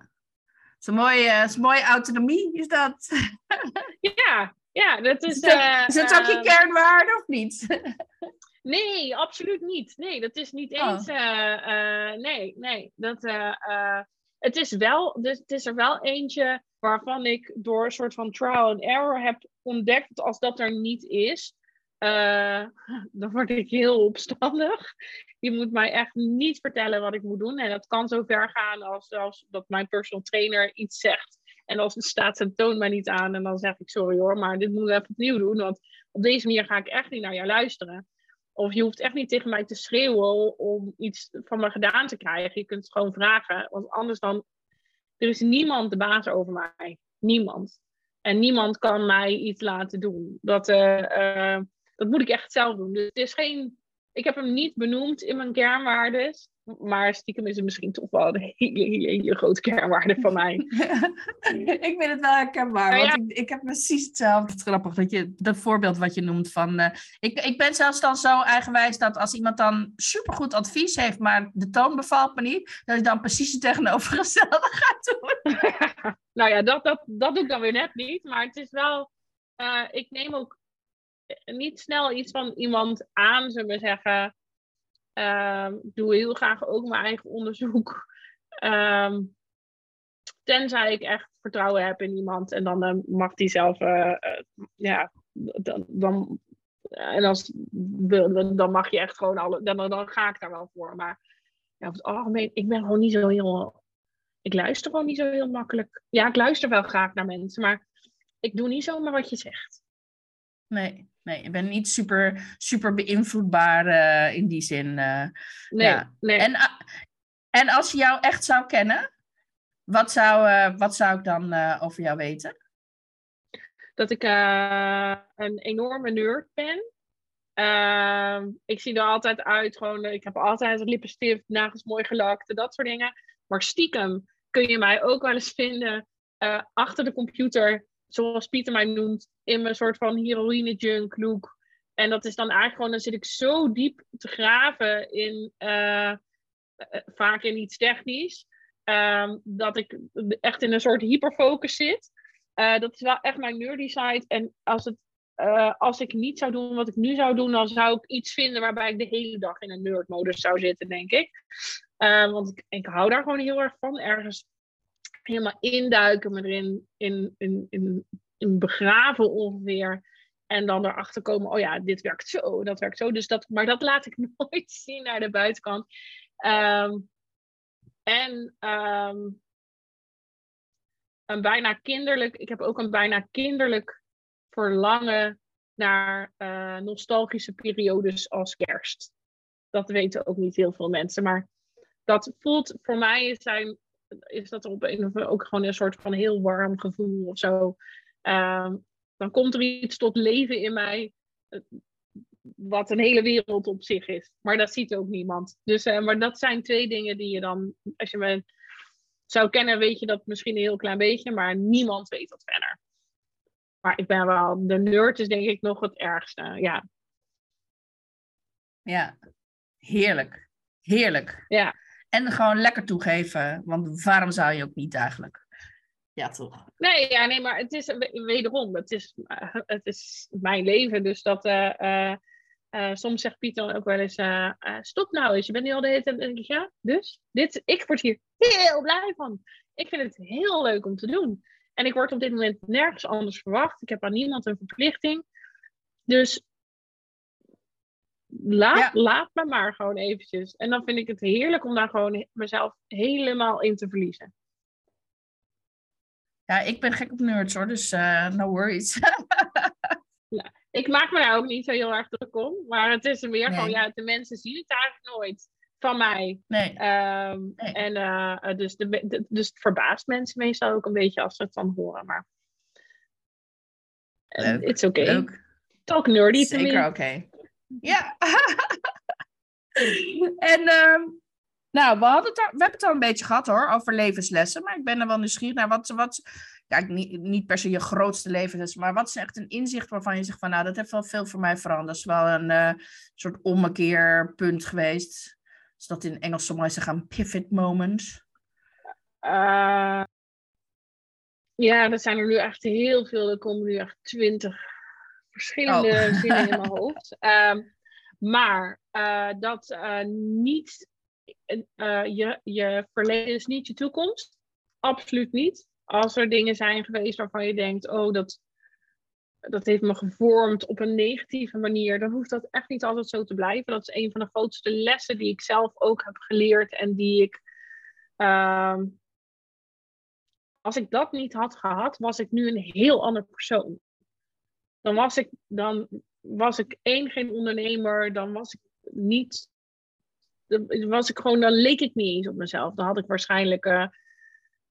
Het is een mooie, is een mooie autonomie, is dat?
ja, ja, dat is...
Is het, is het ook je kernwaarde of niet?
nee, absoluut niet. Nee, dat is niet oh. eens... nee, nee. Dat, het is wel, dus het is er wel eentje waarvan ik door een soort van trial and error heb ontdekt dat als dat er niet is, uh, dan word ik heel opstandig. Je moet mij echt niet vertellen wat ik moet doen. En dat kan zo ver gaan als, dat mijn personal trainer iets zegt. En als het staat zijn toon mij niet aan. En dan zeg ik sorry hoor, maar dit moeten we even opnieuw doen. Want op deze manier ga ik echt niet naar jou luisteren. Of je hoeft echt niet tegen mij te schreeuwen om iets van me gedaan te krijgen. Je kunt het gewoon vragen. Want anders dan er is niemand de baas over mij. Niemand. En niemand kan mij iets laten doen. Dat, uh, dat moet ik echt zelf doen. Dus het is geen. Ik heb hem niet benoemd in mijn kernwaardes. Maar stiekem is het misschien toch wel een hele, hele, hele grote kernwaarde van mij.
ik vind het wel herkenbaar, want ik, ik heb precies hetzelfde. Het grappig dat je dat voorbeeld wat je noemt van... Uh, ik, ik ben zelfs dan zo eigenwijs dat als iemand dan supergoed advies heeft, maar de toon bevalt me niet, dat ik dan precies het tegenovergestelde ga doen.
nou ja, dat, dat, dat doe ik dan weer net niet, maar het is wel... Uh, ik neem ook niet snel iets van iemand aan, zullen we zeggen Um, ik doe heel graag ook mijn eigen onderzoek. Um, tenzij ik echt vertrouwen heb in iemand. En dan uh, mag die zelf, uh, ja, dan, dan, en als, dan mag je echt gewoon alle, dan, dan ga ik daar wel voor. Maar ja, over het algemeen, ik ben gewoon niet zo heel, ik luister gewoon niet zo heel makkelijk. Ja, ik luister wel graag naar mensen, maar ik doe niet zomaar wat je zegt.
Nee, nee, ik ben niet super, super beïnvloedbaar uh, in die zin. Uh,
nee, ja. nee.
En, uh, en als je jou echt zou kennen, wat zou, wat zou ik dan over jou weten?
Dat ik een enorme nerd ben. Ehm, ik zie er altijd uit, gewoon, ik heb altijd lippenstift, nagels mooi gelakt, dat soort dingen. Maar stiekem kun je mij ook wel eens vinden achter de computer zoals Pieter mij noemt, in mijn soort van heroïne junk look. En dat is dan eigenlijk gewoon, dan zit ik zo diep te graven in, uh, vaak in iets technisch, um, dat ik echt in een soort hyperfocus zit. Uh, dat is wel echt mijn nerdy side. En als, het, als ik niet zou doen wat ik nu zou doen, dan zou ik iets vinden waarbij ik de hele dag in een nerdmodus zou zitten, denk ik. want ik, ik hou daar gewoon heel erg van. Ergens helemaal induiken, me erin in, in, in, in begraven ongeveer. En dan erachter komen, oh ja, dit werkt zo, dat werkt zo. Dus dat, maar dat laat ik nooit zien naar de buitenkant. Um, en um, een bijna kinderlijk, ik heb ook een bijna kinderlijk verlangen naar uh, nostalgische periodes als kerst. Dat weten ook niet heel veel mensen, maar dat voelt voor mij zijn is dat op een of ook gewoon een soort van heel warm gevoel of zo. Ehm, dan komt er iets tot leven in mij. wat een hele wereld op zich is. Maar dat ziet ook niemand. Dus, uh, maar dat zijn twee dingen die je dan, als je me zou kennen, weet je dat misschien een heel klein beetje, maar niemand weet dat verder. Maar ik ben wel, de nerd is denk ik nog het ergste, ja.
Ja, heerlijk. Heerlijk.
Ja.
En gewoon lekker toegeven, want waarom zou je ook niet eigenlijk? Ja, toch?
Nee, ja, nee, maar het is wederom, het is, het is mijn leven. Dus dat, uh, uh, soms zegt Pieter dan ook wel eens, stop nou eens, je bent nu al de hele tijd. En denk ik, ja, dus? Dit, ik word hier heel blij van. Ik vind het heel leuk om te doen. En ik word op dit moment nergens anders verwacht. Ik heb aan niemand een verplichting. Dus laat, laat me maar gewoon eventjes. En dan vind ik het heerlijk om daar gewoon mezelf helemaal in te verliezen.
Ja, ik ben gek op nerds hoor, dus uh, no worries.
ja, ik maak me daar ook niet zo heel erg druk om. Maar het is meer nee. gewoon, ja, de mensen zien het eigenlijk nooit van mij.
Nee.
Um, nee. En uh, dus, de, de, dus het verbaast mensen meestal ook een beetje als ze het dan horen. Maar
Leuk.
it's okay.
Leuk.
Talk nerdy
Zeker oké. Okay. Ja. en uh, nou, we, hadden het, we hebben het al een beetje gehad hoor, over levenslessen. Maar ik ben er wel nieuwsgierig naar wat, wat ja, niet, niet per se je grootste levensles, maar wat is echt een inzicht waarvan je zegt van, nou, dat heeft wel veel voor mij veranderd. Dat is wel een uh, soort ommekeerpunt geweest. Is dat in Engels mooi zeggen, pivot moment?
Uh, ja, dat zijn er nu echt heel veel. Er komen nu echt twintig verschillende oh. zinnen in mijn hoofd. Um, maar uh, dat uh, niet je, je verleden is niet je toekomst. Absoluut niet. Als er dingen zijn geweest waarvan je denkt, oh, dat, dat heeft me gevormd op een negatieve manier, dan hoeft dat echt niet altijd zo te blijven. Dat is een van de grootste lessen die ik zelf ook heb geleerd en die ik. Uh, als ik dat niet had gehad, was ik nu een heel ander persoon. Dan was ik, dan was ik één, geen ondernemer, dan was ik niet. Dan was ik gewoon, dan leek ik niet eens op mezelf. Dan had ik waarschijnlijk. Uh,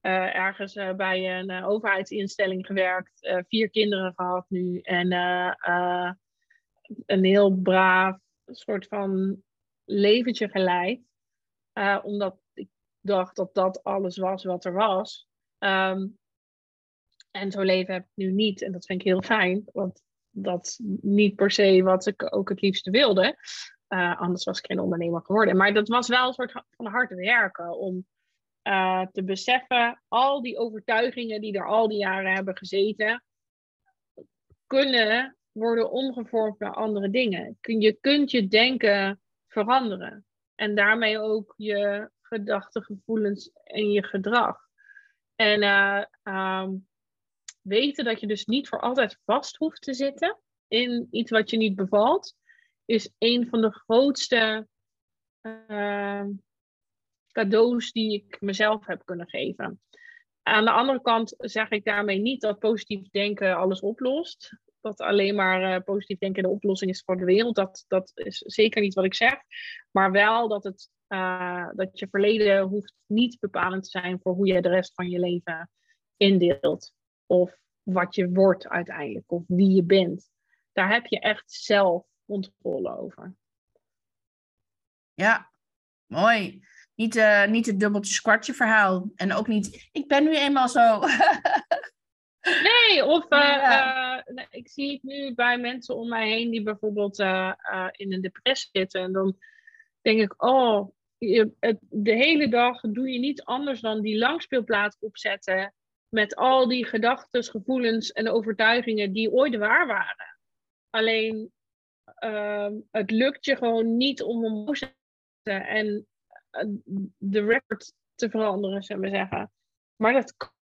uh, ergens uh, bij een overheidsinstelling gewerkt, vier kinderen gehad nu en een heel braaf soort van leventje geleid. omdat ik dacht dat dat alles was wat er was. Um, en zo'n leven heb ik nu niet en dat vind ik heel fijn, want dat niet per se wat ik ook het liefste wilde. anders was ik geen ondernemer geworden. Maar dat was wel een soort van hard werken om uh, te beseffen, al die overtuigingen die er al die jaren hebben gezeten, kunnen worden omgevormd naar andere dingen. Je kunt je denken veranderen. En daarmee ook je gedachten, gevoelens en je gedrag. En uh, um, weten dat je dus niet voor altijd vast hoeft te zitten in iets wat je niet bevalt, is een van de grootste uh, cadeaus die ik mezelf heb kunnen geven. Aan de andere kant zeg ik daarmee niet dat positief denken alles oplost. Dat alleen maar uh, positief denken de oplossing is voor de wereld. Dat, dat is zeker niet wat ik zeg. Maar wel dat, het, uh, dat je verleden hoeft niet bepalend te zijn voor hoe je de rest van je leven indeelt. Of wat je wordt uiteindelijk. Of wie je bent. Daar heb je echt zelf controle over.
Ja, mooi. Niet, uh, niet het dubbeltje kwartje verhaal. En ook niet, ik ben nu eenmaal zo.
nee, of uh, ja. uh, ik zie het nu bij mensen om mij heen die bijvoorbeeld in een depressie zitten. En dan denk ik, oh, je, het, de hele dag doe je niet anders dan die langspeelplaat opzetten. Met al die gedachten, gevoelens en overtuigingen die ooit waar waren. Alleen, ehm, het lukt je gewoon niet om omhoog te zetten. En de record te veranderen, zullen we zeggen. Maar dat.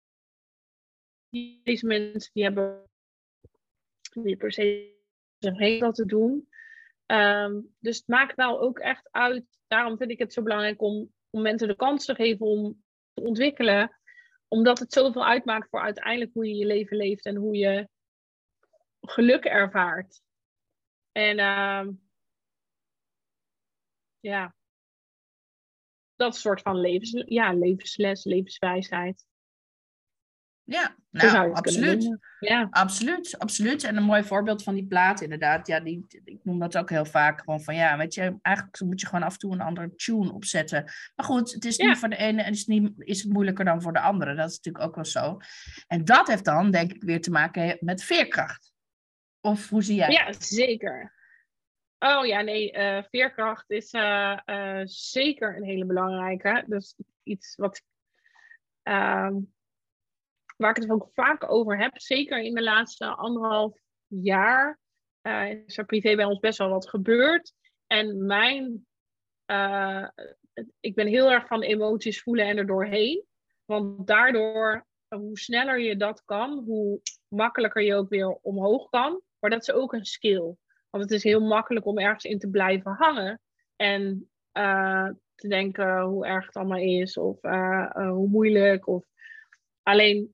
Deze mensen die hebben niet per se een heel te doen. Um, dus het maakt nou ook echt uit. Daarom vind ik het zo belangrijk om, om mensen de kans te geven om te ontwikkelen. Omdat het zoveel uitmaakt voor uiteindelijk hoe je je leven leeft en hoe je geluk ervaart. En uh, ja, dat soort van levens, ja, levensles, levenswijsheid.
Ja, nou, absoluut.
Ja,
Absoluut, absoluut. En een mooi voorbeeld van die plaat, inderdaad. Ja, die, ik noem dat ook heel vaak. Gewoon van ja, weet je, eigenlijk moet je gewoon af en toe een andere tune opzetten. Maar goed, het is
Ja.
niet voor de ene en is, niet, is het moeilijker dan voor de andere. Dat is natuurlijk ook wel zo. En dat heeft dan, denk ik, weer te maken met veerkracht. Of hoe zie jij?
ja zeker. Oh ja, nee, eh, veerkracht is eh, eh, zeker een hele belangrijke. Dus iets wat, ehm, waar ik het ook vaak over heb, zeker in de laatste anderhalf jaar, eh, is er privé bij ons best wel wat gebeurd. En mijn, eh, ik ben heel erg van emoties voelen en er doorheen. Want daardoor, hoe sneller je dat kan, hoe makkelijker je ook weer omhoog kan. Maar dat is ook een skill. Want het is heel makkelijk om ergens in te blijven hangen. En eh, te denken hoe erg het allemaal is. Of eh, eh, hoe moeilijk. Of... Alleen,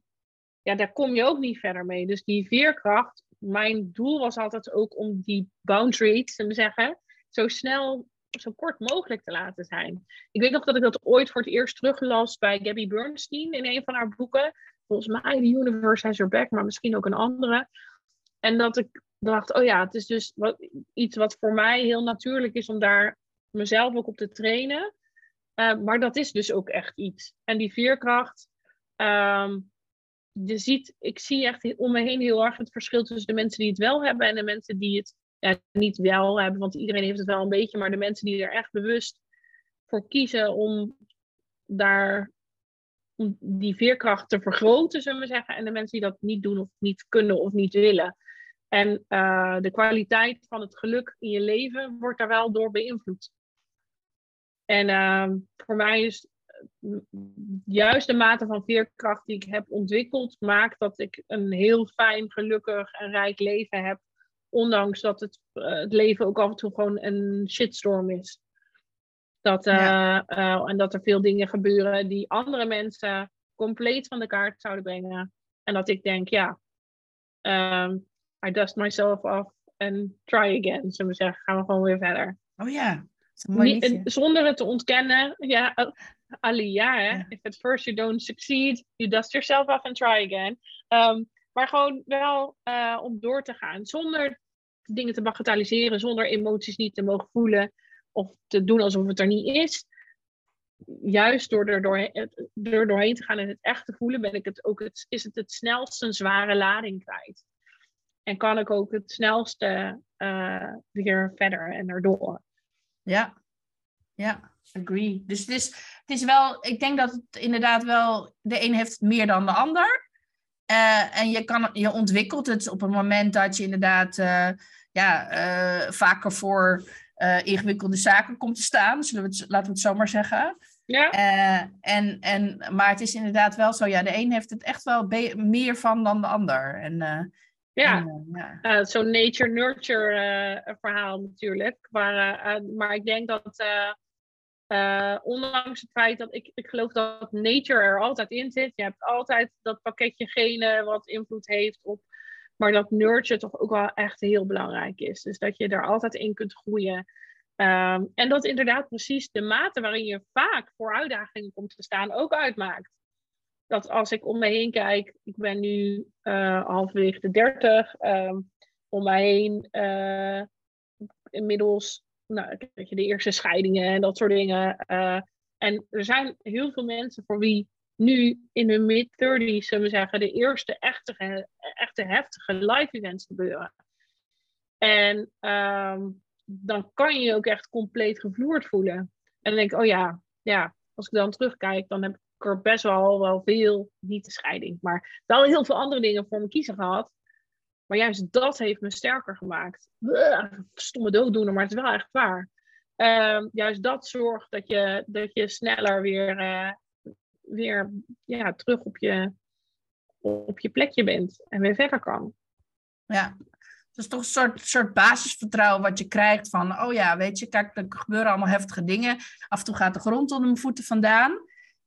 ja, daar kom je ook niet verder mee. Dus die veerkracht. Mijn doel was altijd ook om die boundaries, te zeggen, zo snel, zo kort mogelijk te laten zijn. Ik weet nog dat ik dat ooit voor het eerst teruglas bij Gabby Bernstein in een van haar boeken. Volgens mij The Universe Has Your Back, maar misschien ook een andere. En dat ik dacht, oh ja, het is dus wat, iets wat voor mij heel natuurlijk is om daar mezelf ook op te trainen. Uh, maar dat is dus ook echt iets. En die veerkracht, um, je ziet, ik zie echt om me heen heel erg het verschil tussen de mensen die het wel hebben en de mensen die het ja, niet wel hebben. Want iedereen heeft het wel een beetje, maar de mensen die er echt bewust voor kiezen om daar om die veerkracht te vergroten, zullen we zeggen. En de mensen die dat niet doen of niet kunnen of niet willen. En uh, de kwaliteit van het geluk in je leven wordt daar wel door beïnvloed. En uh, voor mij is juist de mate van veerkracht die ik heb ontwikkeld, maakt dat ik een heel fijn, gelukkig en rijk leven heb. Ondanks dat het, uh, het leven ook af en toe gewoon een shitstorm is. Dat, ja. en dat er veel dingen gebeuren die andere mensen compleet van de kaart zouden brengen. En dat ik denk, ja, um, I dust myself off and try again. Zullen we zeggen, gaan we gewoon weer verder.
Oh ja,
Niet, zonder het te ontkennen. Ja, Ali, ja, hè. Yeah. If at first you don't succeed, you dust yourself off and try again. Um, maar gewoon wel uh, om door te gaan. Zonder dingen te bagatelliseren, zonder emoties niet te mogen voelen. Of te doen alsof het er niet is. Juist door er doorheen, doorheen te gaan en het echt te voelen, ben ik het ook het, is het het snelst een zware lading kwijt. En kan ik ook het snelste uh, weer verder en erdoor.
Ja, ja, agree. Dus het is, het is wel, ik denk dat het inderdaad wel, de een heeft het meer dan de ander. Uh, en je, kan, je ontwikkelt het op het moment dat je inderdaad uh, ja, uh, vaker voor ingewikkelde zaken komt te staan. Zullen we het, laten we het zo maar zeggen.
Ja.
en, en, maar het is inderdaad wel zo, ja, de een heeft het echt wel meer van dan de ander. En,
ja,
en, ja.
Uh, zo'n nature-nurture uh, verhaal natuurlijk. Maar, uh, maar ik denk dat, ondanks het feit dat ik, ik geloof dat nature er altijd in zit. Je hebt altijd dat pakketje genen wat invloed heeft op. Maar dat nurture toch ook wel echt heel belangrijk is. Dus dat je er altijd in kunt groeien. Um, en dat inderdaad precies de mate waarin je vaak voor uitdagingen komt te staan ook uitmaakt dat als ik om me heen kijk, ik ben nu uh, halverwege de dertig, um, om mij heen uh, inmiddels, nou, je de eerste scheidingen en dat soort dingen. Uh, en er zijn heel veel mensen voor wie nu in hun mid-30s, zullen we zeggen, de eerste echte, echte heftige live events gebeuren. En um, dan kan je je ook echt compleet gevloerd voelen. En dan denk ik, oh ja, ja, als ik dan terugkijk, dan heb ik er best wel, wel veel, niet de scheiding, maar wel heel veel andere dingen voor me kiezen gehad. Maar juist dat heeft me sterker gemaakt. Stomme dooddoener, maar het is wel echt waar. Uh, juist dat zorgt dat je, dat je sneller weer, uh, weer ja, terug op je, op je plekje bent en weer verder kan.
Ja, is toch een soort, soort basisvertrouwen wat je krijgt van, oh ja, weet je, kijk, er gebeuren allemaal heftige dingen. Af en toe gaat de grond onder mijn voeten vandaan.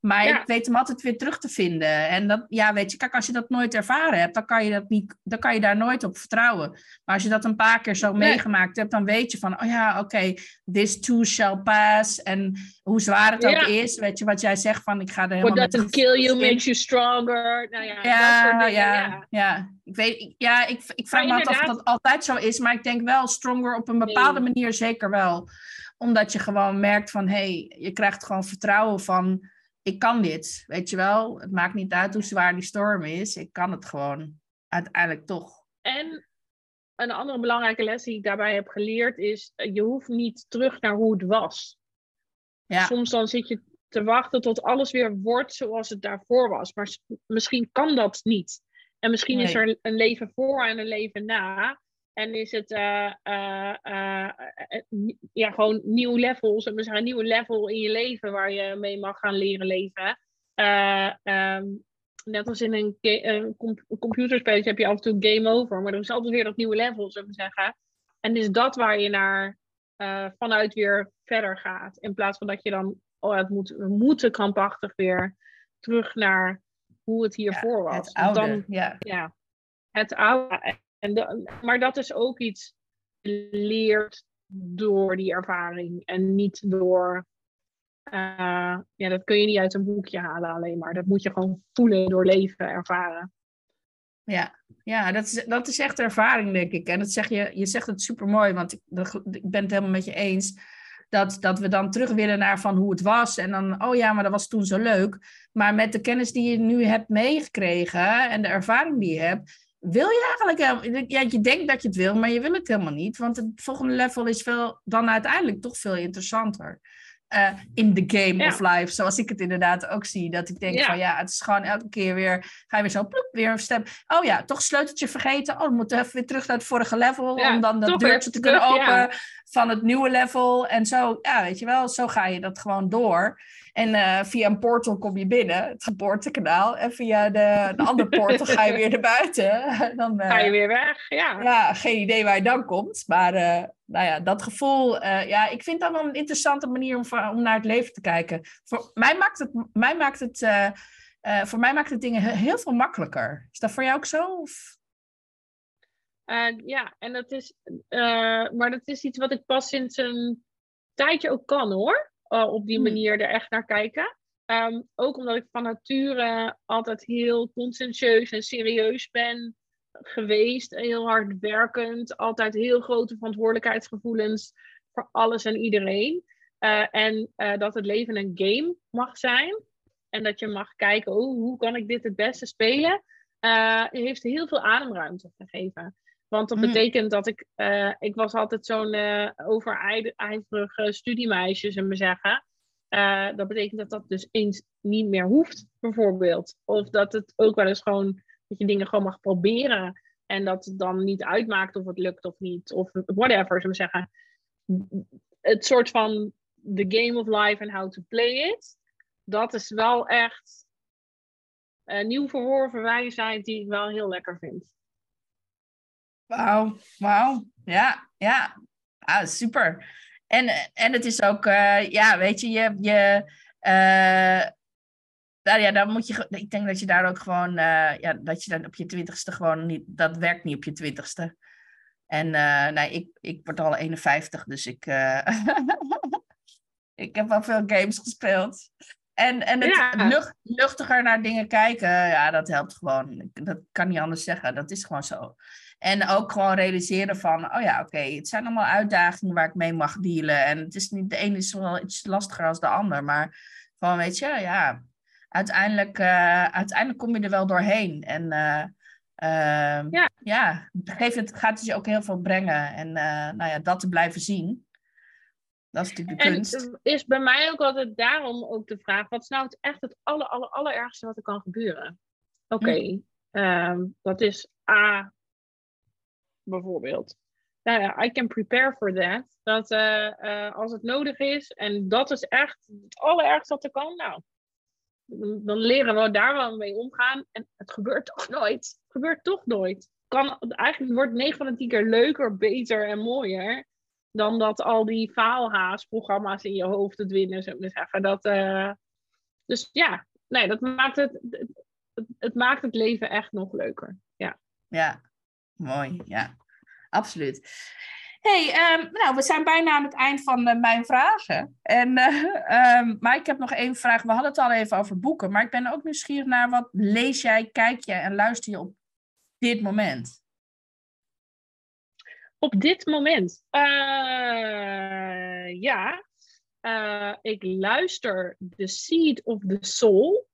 Maar
Ja.
ik weet hem altijd weer terug te vinden. En dat, ja, weet je, kijk, als je dat nooit ervaren hebt, dan kan je, dat niet, dan kan je daar nooit op vertrouwen. Maar als je dat een paar keer zo
Nee.
meegemaakt hebt, dan weet je van, oh ja, oké, this too shall pass. En hoe zwaar het ook
Ja.
is, weet je, wat jij zegt van, ik ga er
What
helemaal met
doesn't kill you makes you stronger. Nou ja, dat soort
Ja,
dingen.
ja,
ja.
Ik weet, ja, ik, ik vraag me af of dat altijd zo is, maar ik denk wel stronger op een bepaalde
Nee.
manier zeker wel. Omdat je gewoon merkt van, hé, hey, je krijgt gewoon vertrouwen van, ik kan dit, weet je wel. Het maakt niet uit hoe zwaar die storm is, ik kan het gewoon uiteindelijk toch.
En een andere belangrijke les die ik daarbij heb geleerd is, eh, je hoeft niet terug naar hoe het was.
Ja,
Soms dan zit je te wachten tot alles weer wordt zoals het daarvoor was. Maar misschien kan dat niet. En misschien is er een leven voor en een leven na. En is het eh, ni- ja, gewoon nieuw levels. We zeggen, een nieuwe level in je leven waar je mee mag gaan leren leven. Eh, ehm, net als in een, een com- een computerspelletje heb je af en toe game over. Maar er is altijd weer dat nieuwe level, zullen we zeggen. En is dat waar je naar vanuit weer verder gaat. In plaats van dat je dan, oh het moet, we moeten krampachtig weer terug naar hoe het hiervoor was.
het
Want
oude,
Dan,
ja.
ja, het oude. En maar dat is ook iets geleerd door die ervaring en niet door. eh, ja, dat kun je niet uit een boekje halen alleen maar. Dat moet je gewoon voelen, doorleven, ervaren.
Ja, ja dat, is, dat is echt ervaring, denk ik. En dat zeg je, je zegt het super mooi, want ik, ik ben het helemaal met je eens. Dat, dat we dan terug willen naar van hoe het was. En dan, oh ja, maar dat was toen zo leuk. Maar met de kennis die je nu hebt meegekregen en de ervaring die je hebt, wil je eigenlijk helemaal. Ja, je denkt dat je het wil, maar je wil het helemaal niet. Want het volgende level is veel, dan uiteindelijk toch veel interessanter. eh, in the game
Ja.
of life, zoals ik het inderdaad ook zie. Dat ik denk
Ja.
van ja, het is gewoon elke keer weer, ga je weer zo ploep, weer een stem. Oh ja, toch sleuteltje vergeten. Oh, we moeten even weer terug naar het vorige level.
Ja,
om dan dat deurtje te kunnen openen van het nieuwe level. En zo, ja, weet je wel, zo ga je dat gewoon door. En eh, via een portal kom je binnen, het geboortekanaal. En via de, de andere portal ga je weer naar buiten. dan, eh,
Ga je weer weg? Ja.
ja, geen idee waar je dan komt. Maar eh, nou ja, dat gevoel, eh, ja, ik vind dat wel een interessante manier om, om naar het leven te kijken. Voor mij maakt het, mij maakt het, eh, eh, voor mij maakt het dingen he- heel veel makkelijker. Is dat voor jou ook zo? Of?
Eh, ja, en dat is, eh, maar dat is iets wat ik pas sinds een tijdje ook kan hoor. Eh, op die
Hmm.
manier er echt naar kijken. Ehm, ook omdat ik van nature altijd heel conscientieus en serieus ben geweest. Heel hard werkend. Altijd heel grote verantwoordelijkheidsgevoelens voor alles en iedereen. Eh, en eh, dat het leven een game mag zijn. En dat je mag kijken, oh, hoe kan ik dit het beste spelen? heeft heel veel ademruimte gegeven. Want dat
Mm.
betekent dat ik... eh, ik was altijd zo'n eh overijverig studiemeisje, zullen we zeggen. Eh, dat betekent dat dat dus eens niet meer hoeft, bijvoorbeeld. Of dat het ook wel eens gewoon... Dat je dingen gewoon mag proberen. En dat het dan niet uitmaakt of het lukt of niet. Of whatever, zullen we zeggen. Het soort van... The game of life and how to play it. Dat is wel echt... Een nieuw verworven wijsheid die ik wel heel lekker vind.
Wauw, wauw. Ja, ja. Ah, super. En, en het is ook, eh, ja, weet je, je, je eh, nou ja, dan moet je, ik denk dat je daar ook gewoon, eh, ja, dat je dan op je twintigste gewoon niet, dat werkt niet op je twintigste. En nee, ik, ik word al 51, dus ik, ik heb wel veel games gespeeld. En, en het
Ja.
lucht, luchtiger naar dingen kijken, ja, dat helpt gewoon. Dat kan niet anders zeggen, dat is gewoon zo. En ook gewoon realiseren van, oh ja, oké, het zijn allemaal uitdagingen waar ik mee mag dealen. En het is niet, de ene is wel iets lastiger dan de ander, maar gewoon, weet je, ja, uiteindelijk, eh, uiteindelijk kom je er wel doorheen. En ehm,
Ja.
ja, geef het, gaat het je ook heel veel brengen. En eh, nou ja, dat te blijven zien, dat is natuurlijk de
En
kunst.
is bij mij ook altijd daarom ook de vraag: wat is nou het echt het aller, aller, allerergste wat er kan gebeuren? Oké, ehm, dat is A, bijvoorbeeld. Nou ja, I can prepare for that. Dat eh, eh, als het nodig is, en dat is echt het allerergste wat er kan, nou, dan, leren we daar wel mee omgaan. En het gebeurt toch nooit. Het gebeurt toch nooit. Kan, eigenlijk wordt 9 van de 10 keer leuker, beter en mooier dan dat al die faalhaasprogramma's in je hoofd het winnen, zou ik maar zeggen. Dat, eh, dus ja, nee, dat maakt het, het, het maakt het leven echt nog leuker. Ja,
Ja, mooi. Ja, absoluut. hey, ehm, nou, we zijn bijna aan het eind van eh, mijn vragen. En, ehm, maar ik heb nog één vraag. We hadden het al even over boeken, maar ik ben ook nieuwsgierig naar wat lees jij, kijk jij en luister je op dit moment?
Op dit moment? Eh, ja. Ik luister The Seed of the Soul.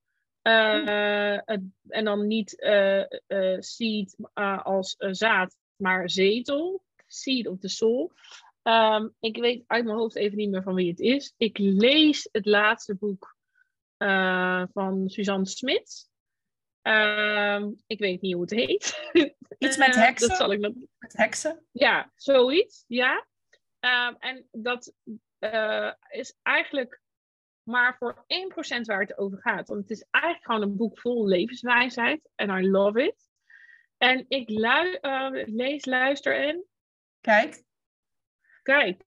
Eh, en dan niet eh, eh, seed als zaad, maar zetel. Seed of the Soul. Ehm, ik weet uit mijn hoofd even niet meer van wie het is. Ik lees het laatste boek van Suzanne Smit. Ehm, ik weet niet hoe het heet.
Iets met heksen?
Dat zal ik nog
Met heksen?
ja, zoiets, ja. Ehm, en dat is eigenlijk maar voor 1% waar het over gaat. Want het is eigenlijk gewoon een boek vol levenswijsheid. En I love it. En ik lu- eh, lees, luister en
Kijk.
kijk.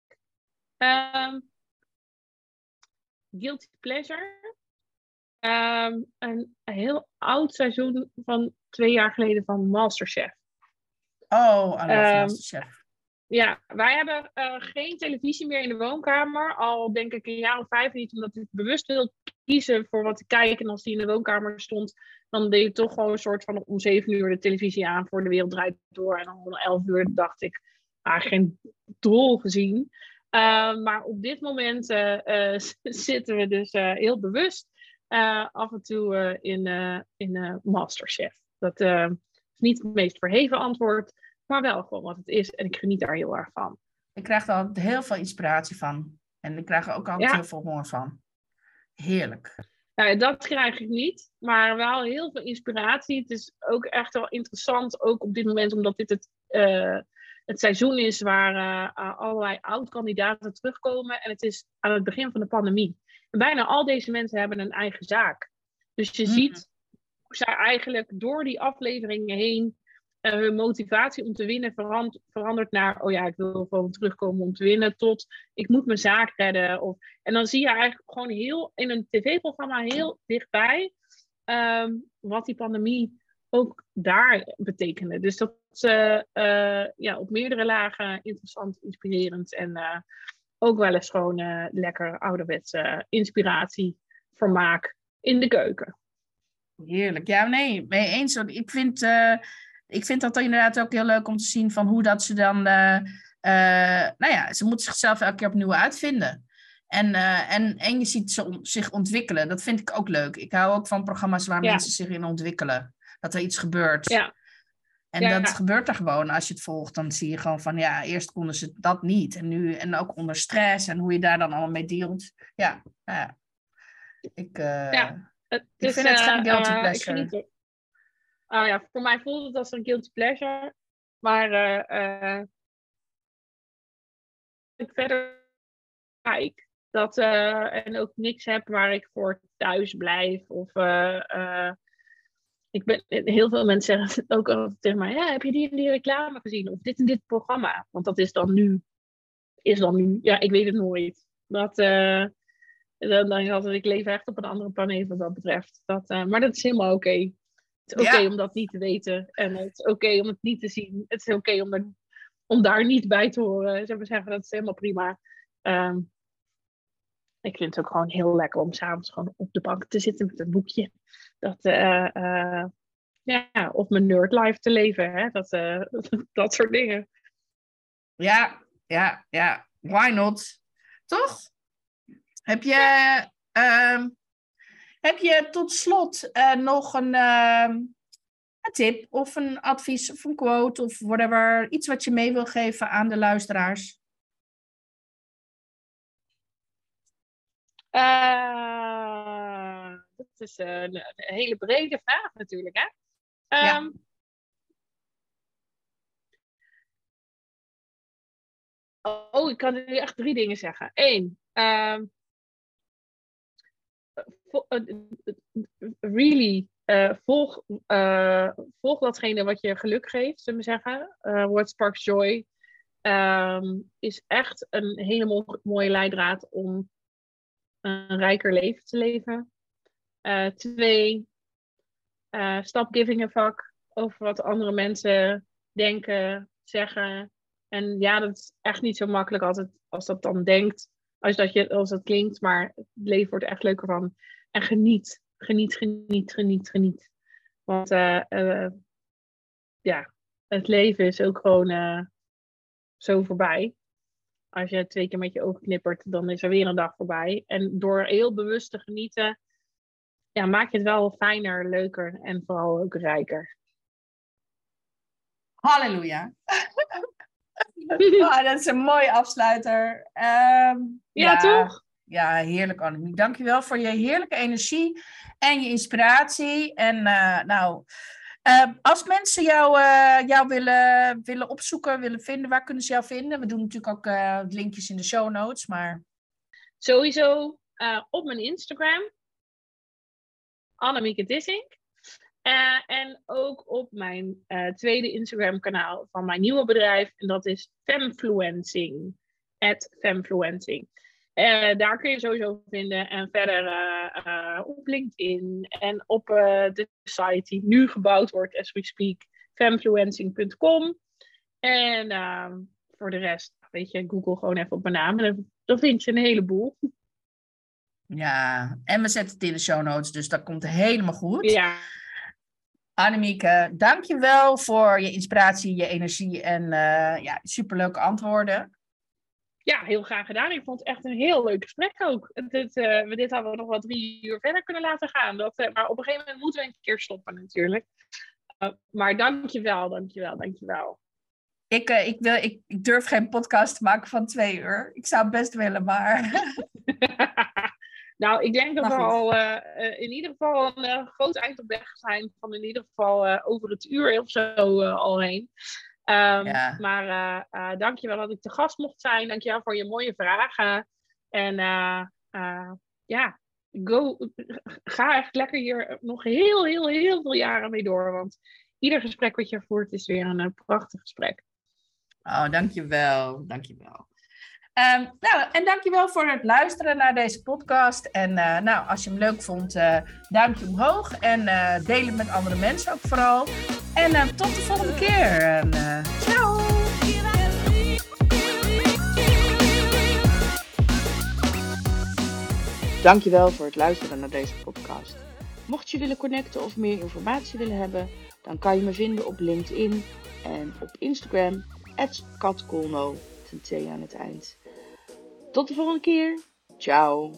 Ehm, Guilty Pleasure. Ehm, een heel oud seizoen van twee jaar geleden van Masterchef.
Oh, I love
Ehm,
Masterchef.
Ja, wij hebben eh, geen televisie meer in de woonkamer. Al denk ik een jaar of vijf niet, omdat ik bewust wil kiezen voor wat te kijken. En als die in de woonkamer stond, dan deed ik toch gewoon een soort van om zeven uur de televisie aan voor de wereld draait door. En om elf uur dacht ik, ah, geen drol gezien. Eh, maar op dit moment eh, zitten we dus heel bewust af en toe in, in Masterchef. Dat is niet het meest verheven antwoord, maar wel gewoon wat het is. En ik geniet daar heel erg van.
Ik krijg er altijd heel veel inspiratie van. En ik krijg er ook altijd
Ja.
heel veel honger van. Heerlijk.
Nou, dat krijg ik niet, maar wel heel veel inspiratie. Het is ook echt wel interessant, ook op dit moment, omdat dit het, eh, het seizoen is waar eh, allerlei oud-kandidaten terugkomen. En het is aan het begin van de pandemie. En bijna al deze mensen hebben een eigen zaak. Dus je
Mhm.
ziet hoe zij eigenlijk door die afleveringen heen eh, hun motivatie om te winnen verand- verandert naar, oh ja, ik wil gewoon terugkomen om te winnen, tot ik moet mijn zaak redden. Of, en dan zie je eigenlijk gewoon heel in een tv-programma heel dichtbij ehm, wat die pandemie ook daar betekende. Dus dat is eh, ja, op meerdere lagen interessant, inspirerend en eh, ook wel eens gewoon lekker ouderwetse inspiratie, vermaak in de keuken.
Heerlijk. Ja, nee, mee eens. Ik vind, eh, ik vind dat inderdaad ook heel leuk om te zien van hoe dat ze dan... eh, eh, nou ja, ze moeten zichzelf elke keer opnieuw uitvinden. En, eh, en, en je ziet ze on- zich ontwikkelen. Dat vind ik ook leuk. Ik hou ook van programma's waar
Ja.
mensen zich in ontwikkelen. Dat er iets gebeurt.
Ja.
En
Ja.
dat gebeurt er gewoon. Als je het volgt, dan zie je gewoon van... Ja, eerst konden ze dat niet. En nu, en ook onder stress. En hoe je daar dan allemaal mee dealt. Ja, nou ja. Ik,
Ja. Het
Ik vind het geen guilty pleasure.
Oh ja, voor mij voelt het als een guilty pleasure. Maar eh, eh, ik verder kijk dat eh, en ook niks heb waar ik voor thuis blijf. Of ik ben, heel veel mensen zeggen ook altijd tegen mij: ja, heb je die reclame gezien? Of dit en dit programma? Want dat is dan nu. Is dan nu. Ja, ik weet het nooit. Dat, dan ik ik leef echt op een andere planeet wat dat betreft. Dat, maar dat is helemaal oké. Het is oké
Ja.
om dat niet te weten. En het is oké om het niet te zien. Het is oké om, er- om daar niet bij te horen. Zullen we zeggen, dat is helemaal prima. Ehm, ik vind het ook gewoon heel lekker om s'avonds gewoon op de bank te zitten met een boekje. Dat, eh, eh, ja, of mijn nerdlife te leven. Hè? Dat, eh, dat soort dingen.
Ja, ja, ja. Why not? Toch? Heb je, ehm, heb je tot slot eh, nog een, ehm, een tip of een advies of een quote of whatever, iets wat je mee wil geven aan de luisteraars?
Eh, dat is een, een hele brede vraag natuurlijk. Hè?
Ja.
Ehm, Oh, ik kan nu echt drie dingen zeggen. Eén, ehm, eh, really eh, volg, eh, volg datgene wat je geluk geeft, zullen we zeggen. Eh, what sparks joy ehm, is echt een hele mo- mooie leidraad om een rijker leven te leven. Twee, stop giving a fuck over wat andere mensen denken, zeggen. En ja, dat is echt niet zo makkelijk altijd als dat dan denkt, als dat, je, als dat klinkt, maar het leven wordt echt leuker van. En geniet, geniet, geniet, geniet, geniet. Want uh, ja, het leven is ook gewoon zo voorbij. Als je twee keer met je ogen knippert, dan is er weer een dag voorbij. En door heel bewust te genieten, ja, maak je het wel fijner, leuker en vooral ook rijker.
Halleluja. oh, dat is een mooie afsluiter. Ehm,
ja, toch?
Ja, heerlijk Annemie. Dankjewel voor je heerlijke energie en je inspiratie. En uh, nou, uh, als mensen jou, uh, jou willen, willen opzoeken, willen vinden, waar kunnen ze jou vinden? We doen natuurlijk ook uh, linkjes in de show notes, maar...
Sowieso op mijn Instagram, Annemieke Dissink. en ook op mijn tweede Instagram kanaal van mijn nieuwe bedrijf. En dat is Femfluencing. At Femfluencing. Uh, daar kun je sowieso vinden. En verder uh, uh, op LinkedIn en op de site die nu gebouwd wordt, as we speak, femfluencing.com. En ehm, voor de rest, weet je, Google gewoon even op mijn naam. En dan vind je een heleboel.
Ja, en we zetten het in de show notes, dus dat komt helemaal goed.
Ja.
Annemieke, dankjewel voor je inspiratie, je energie en ja, superleuke antwoorden
ja, heel graag gedaan. Ik vond het echt een heel leuk gesprek ook. Dit, uh, we, dit hadden we nog wel drie uur verder kunnen laten gaan. Dat, uh, maar op een gegeven moment moeten we een keer stoppen natuurlijk. Uh, maar dankjewel, dankjewel, dankjewel.
Ik, ik, wil, ik, ik durf geen podcast te maken van twee uur. Ik zou het best willen, maar...
nou, ik denk dat we al in ieder geval een groot eind op weg zijn. Van in ieder geval over het uur of zo al heen. Um, ja. Maar uh, uh, dankjewel dat ik te gast mocht zijn. Dankjewel voor je mooie vragen. En uh, ja, go, ga echt lekker hier nog heel, heel, heel veel jaren mee door. Want ieder gesprek wat je voert is weer een prachtig gesprek.
Oh, dankjewel. Dankjewel. Um, nou, en dankjewel voor het luisteren naar deze podcast. En uh, nou, als je hem leuk vond, uh, duimpje omhoog. En uh, deel het met andere mensen ook vooral. En tot de volgende keer. En, ciao! Dankjewel voor het luisteren naar deze podcast. Mocht je willen connecten of meer informatie willen hebben, dan kan je me vinden op LinkedIn en op Instagram, katkolno, ten aan het eind. Tot de volgende keer. Ciao.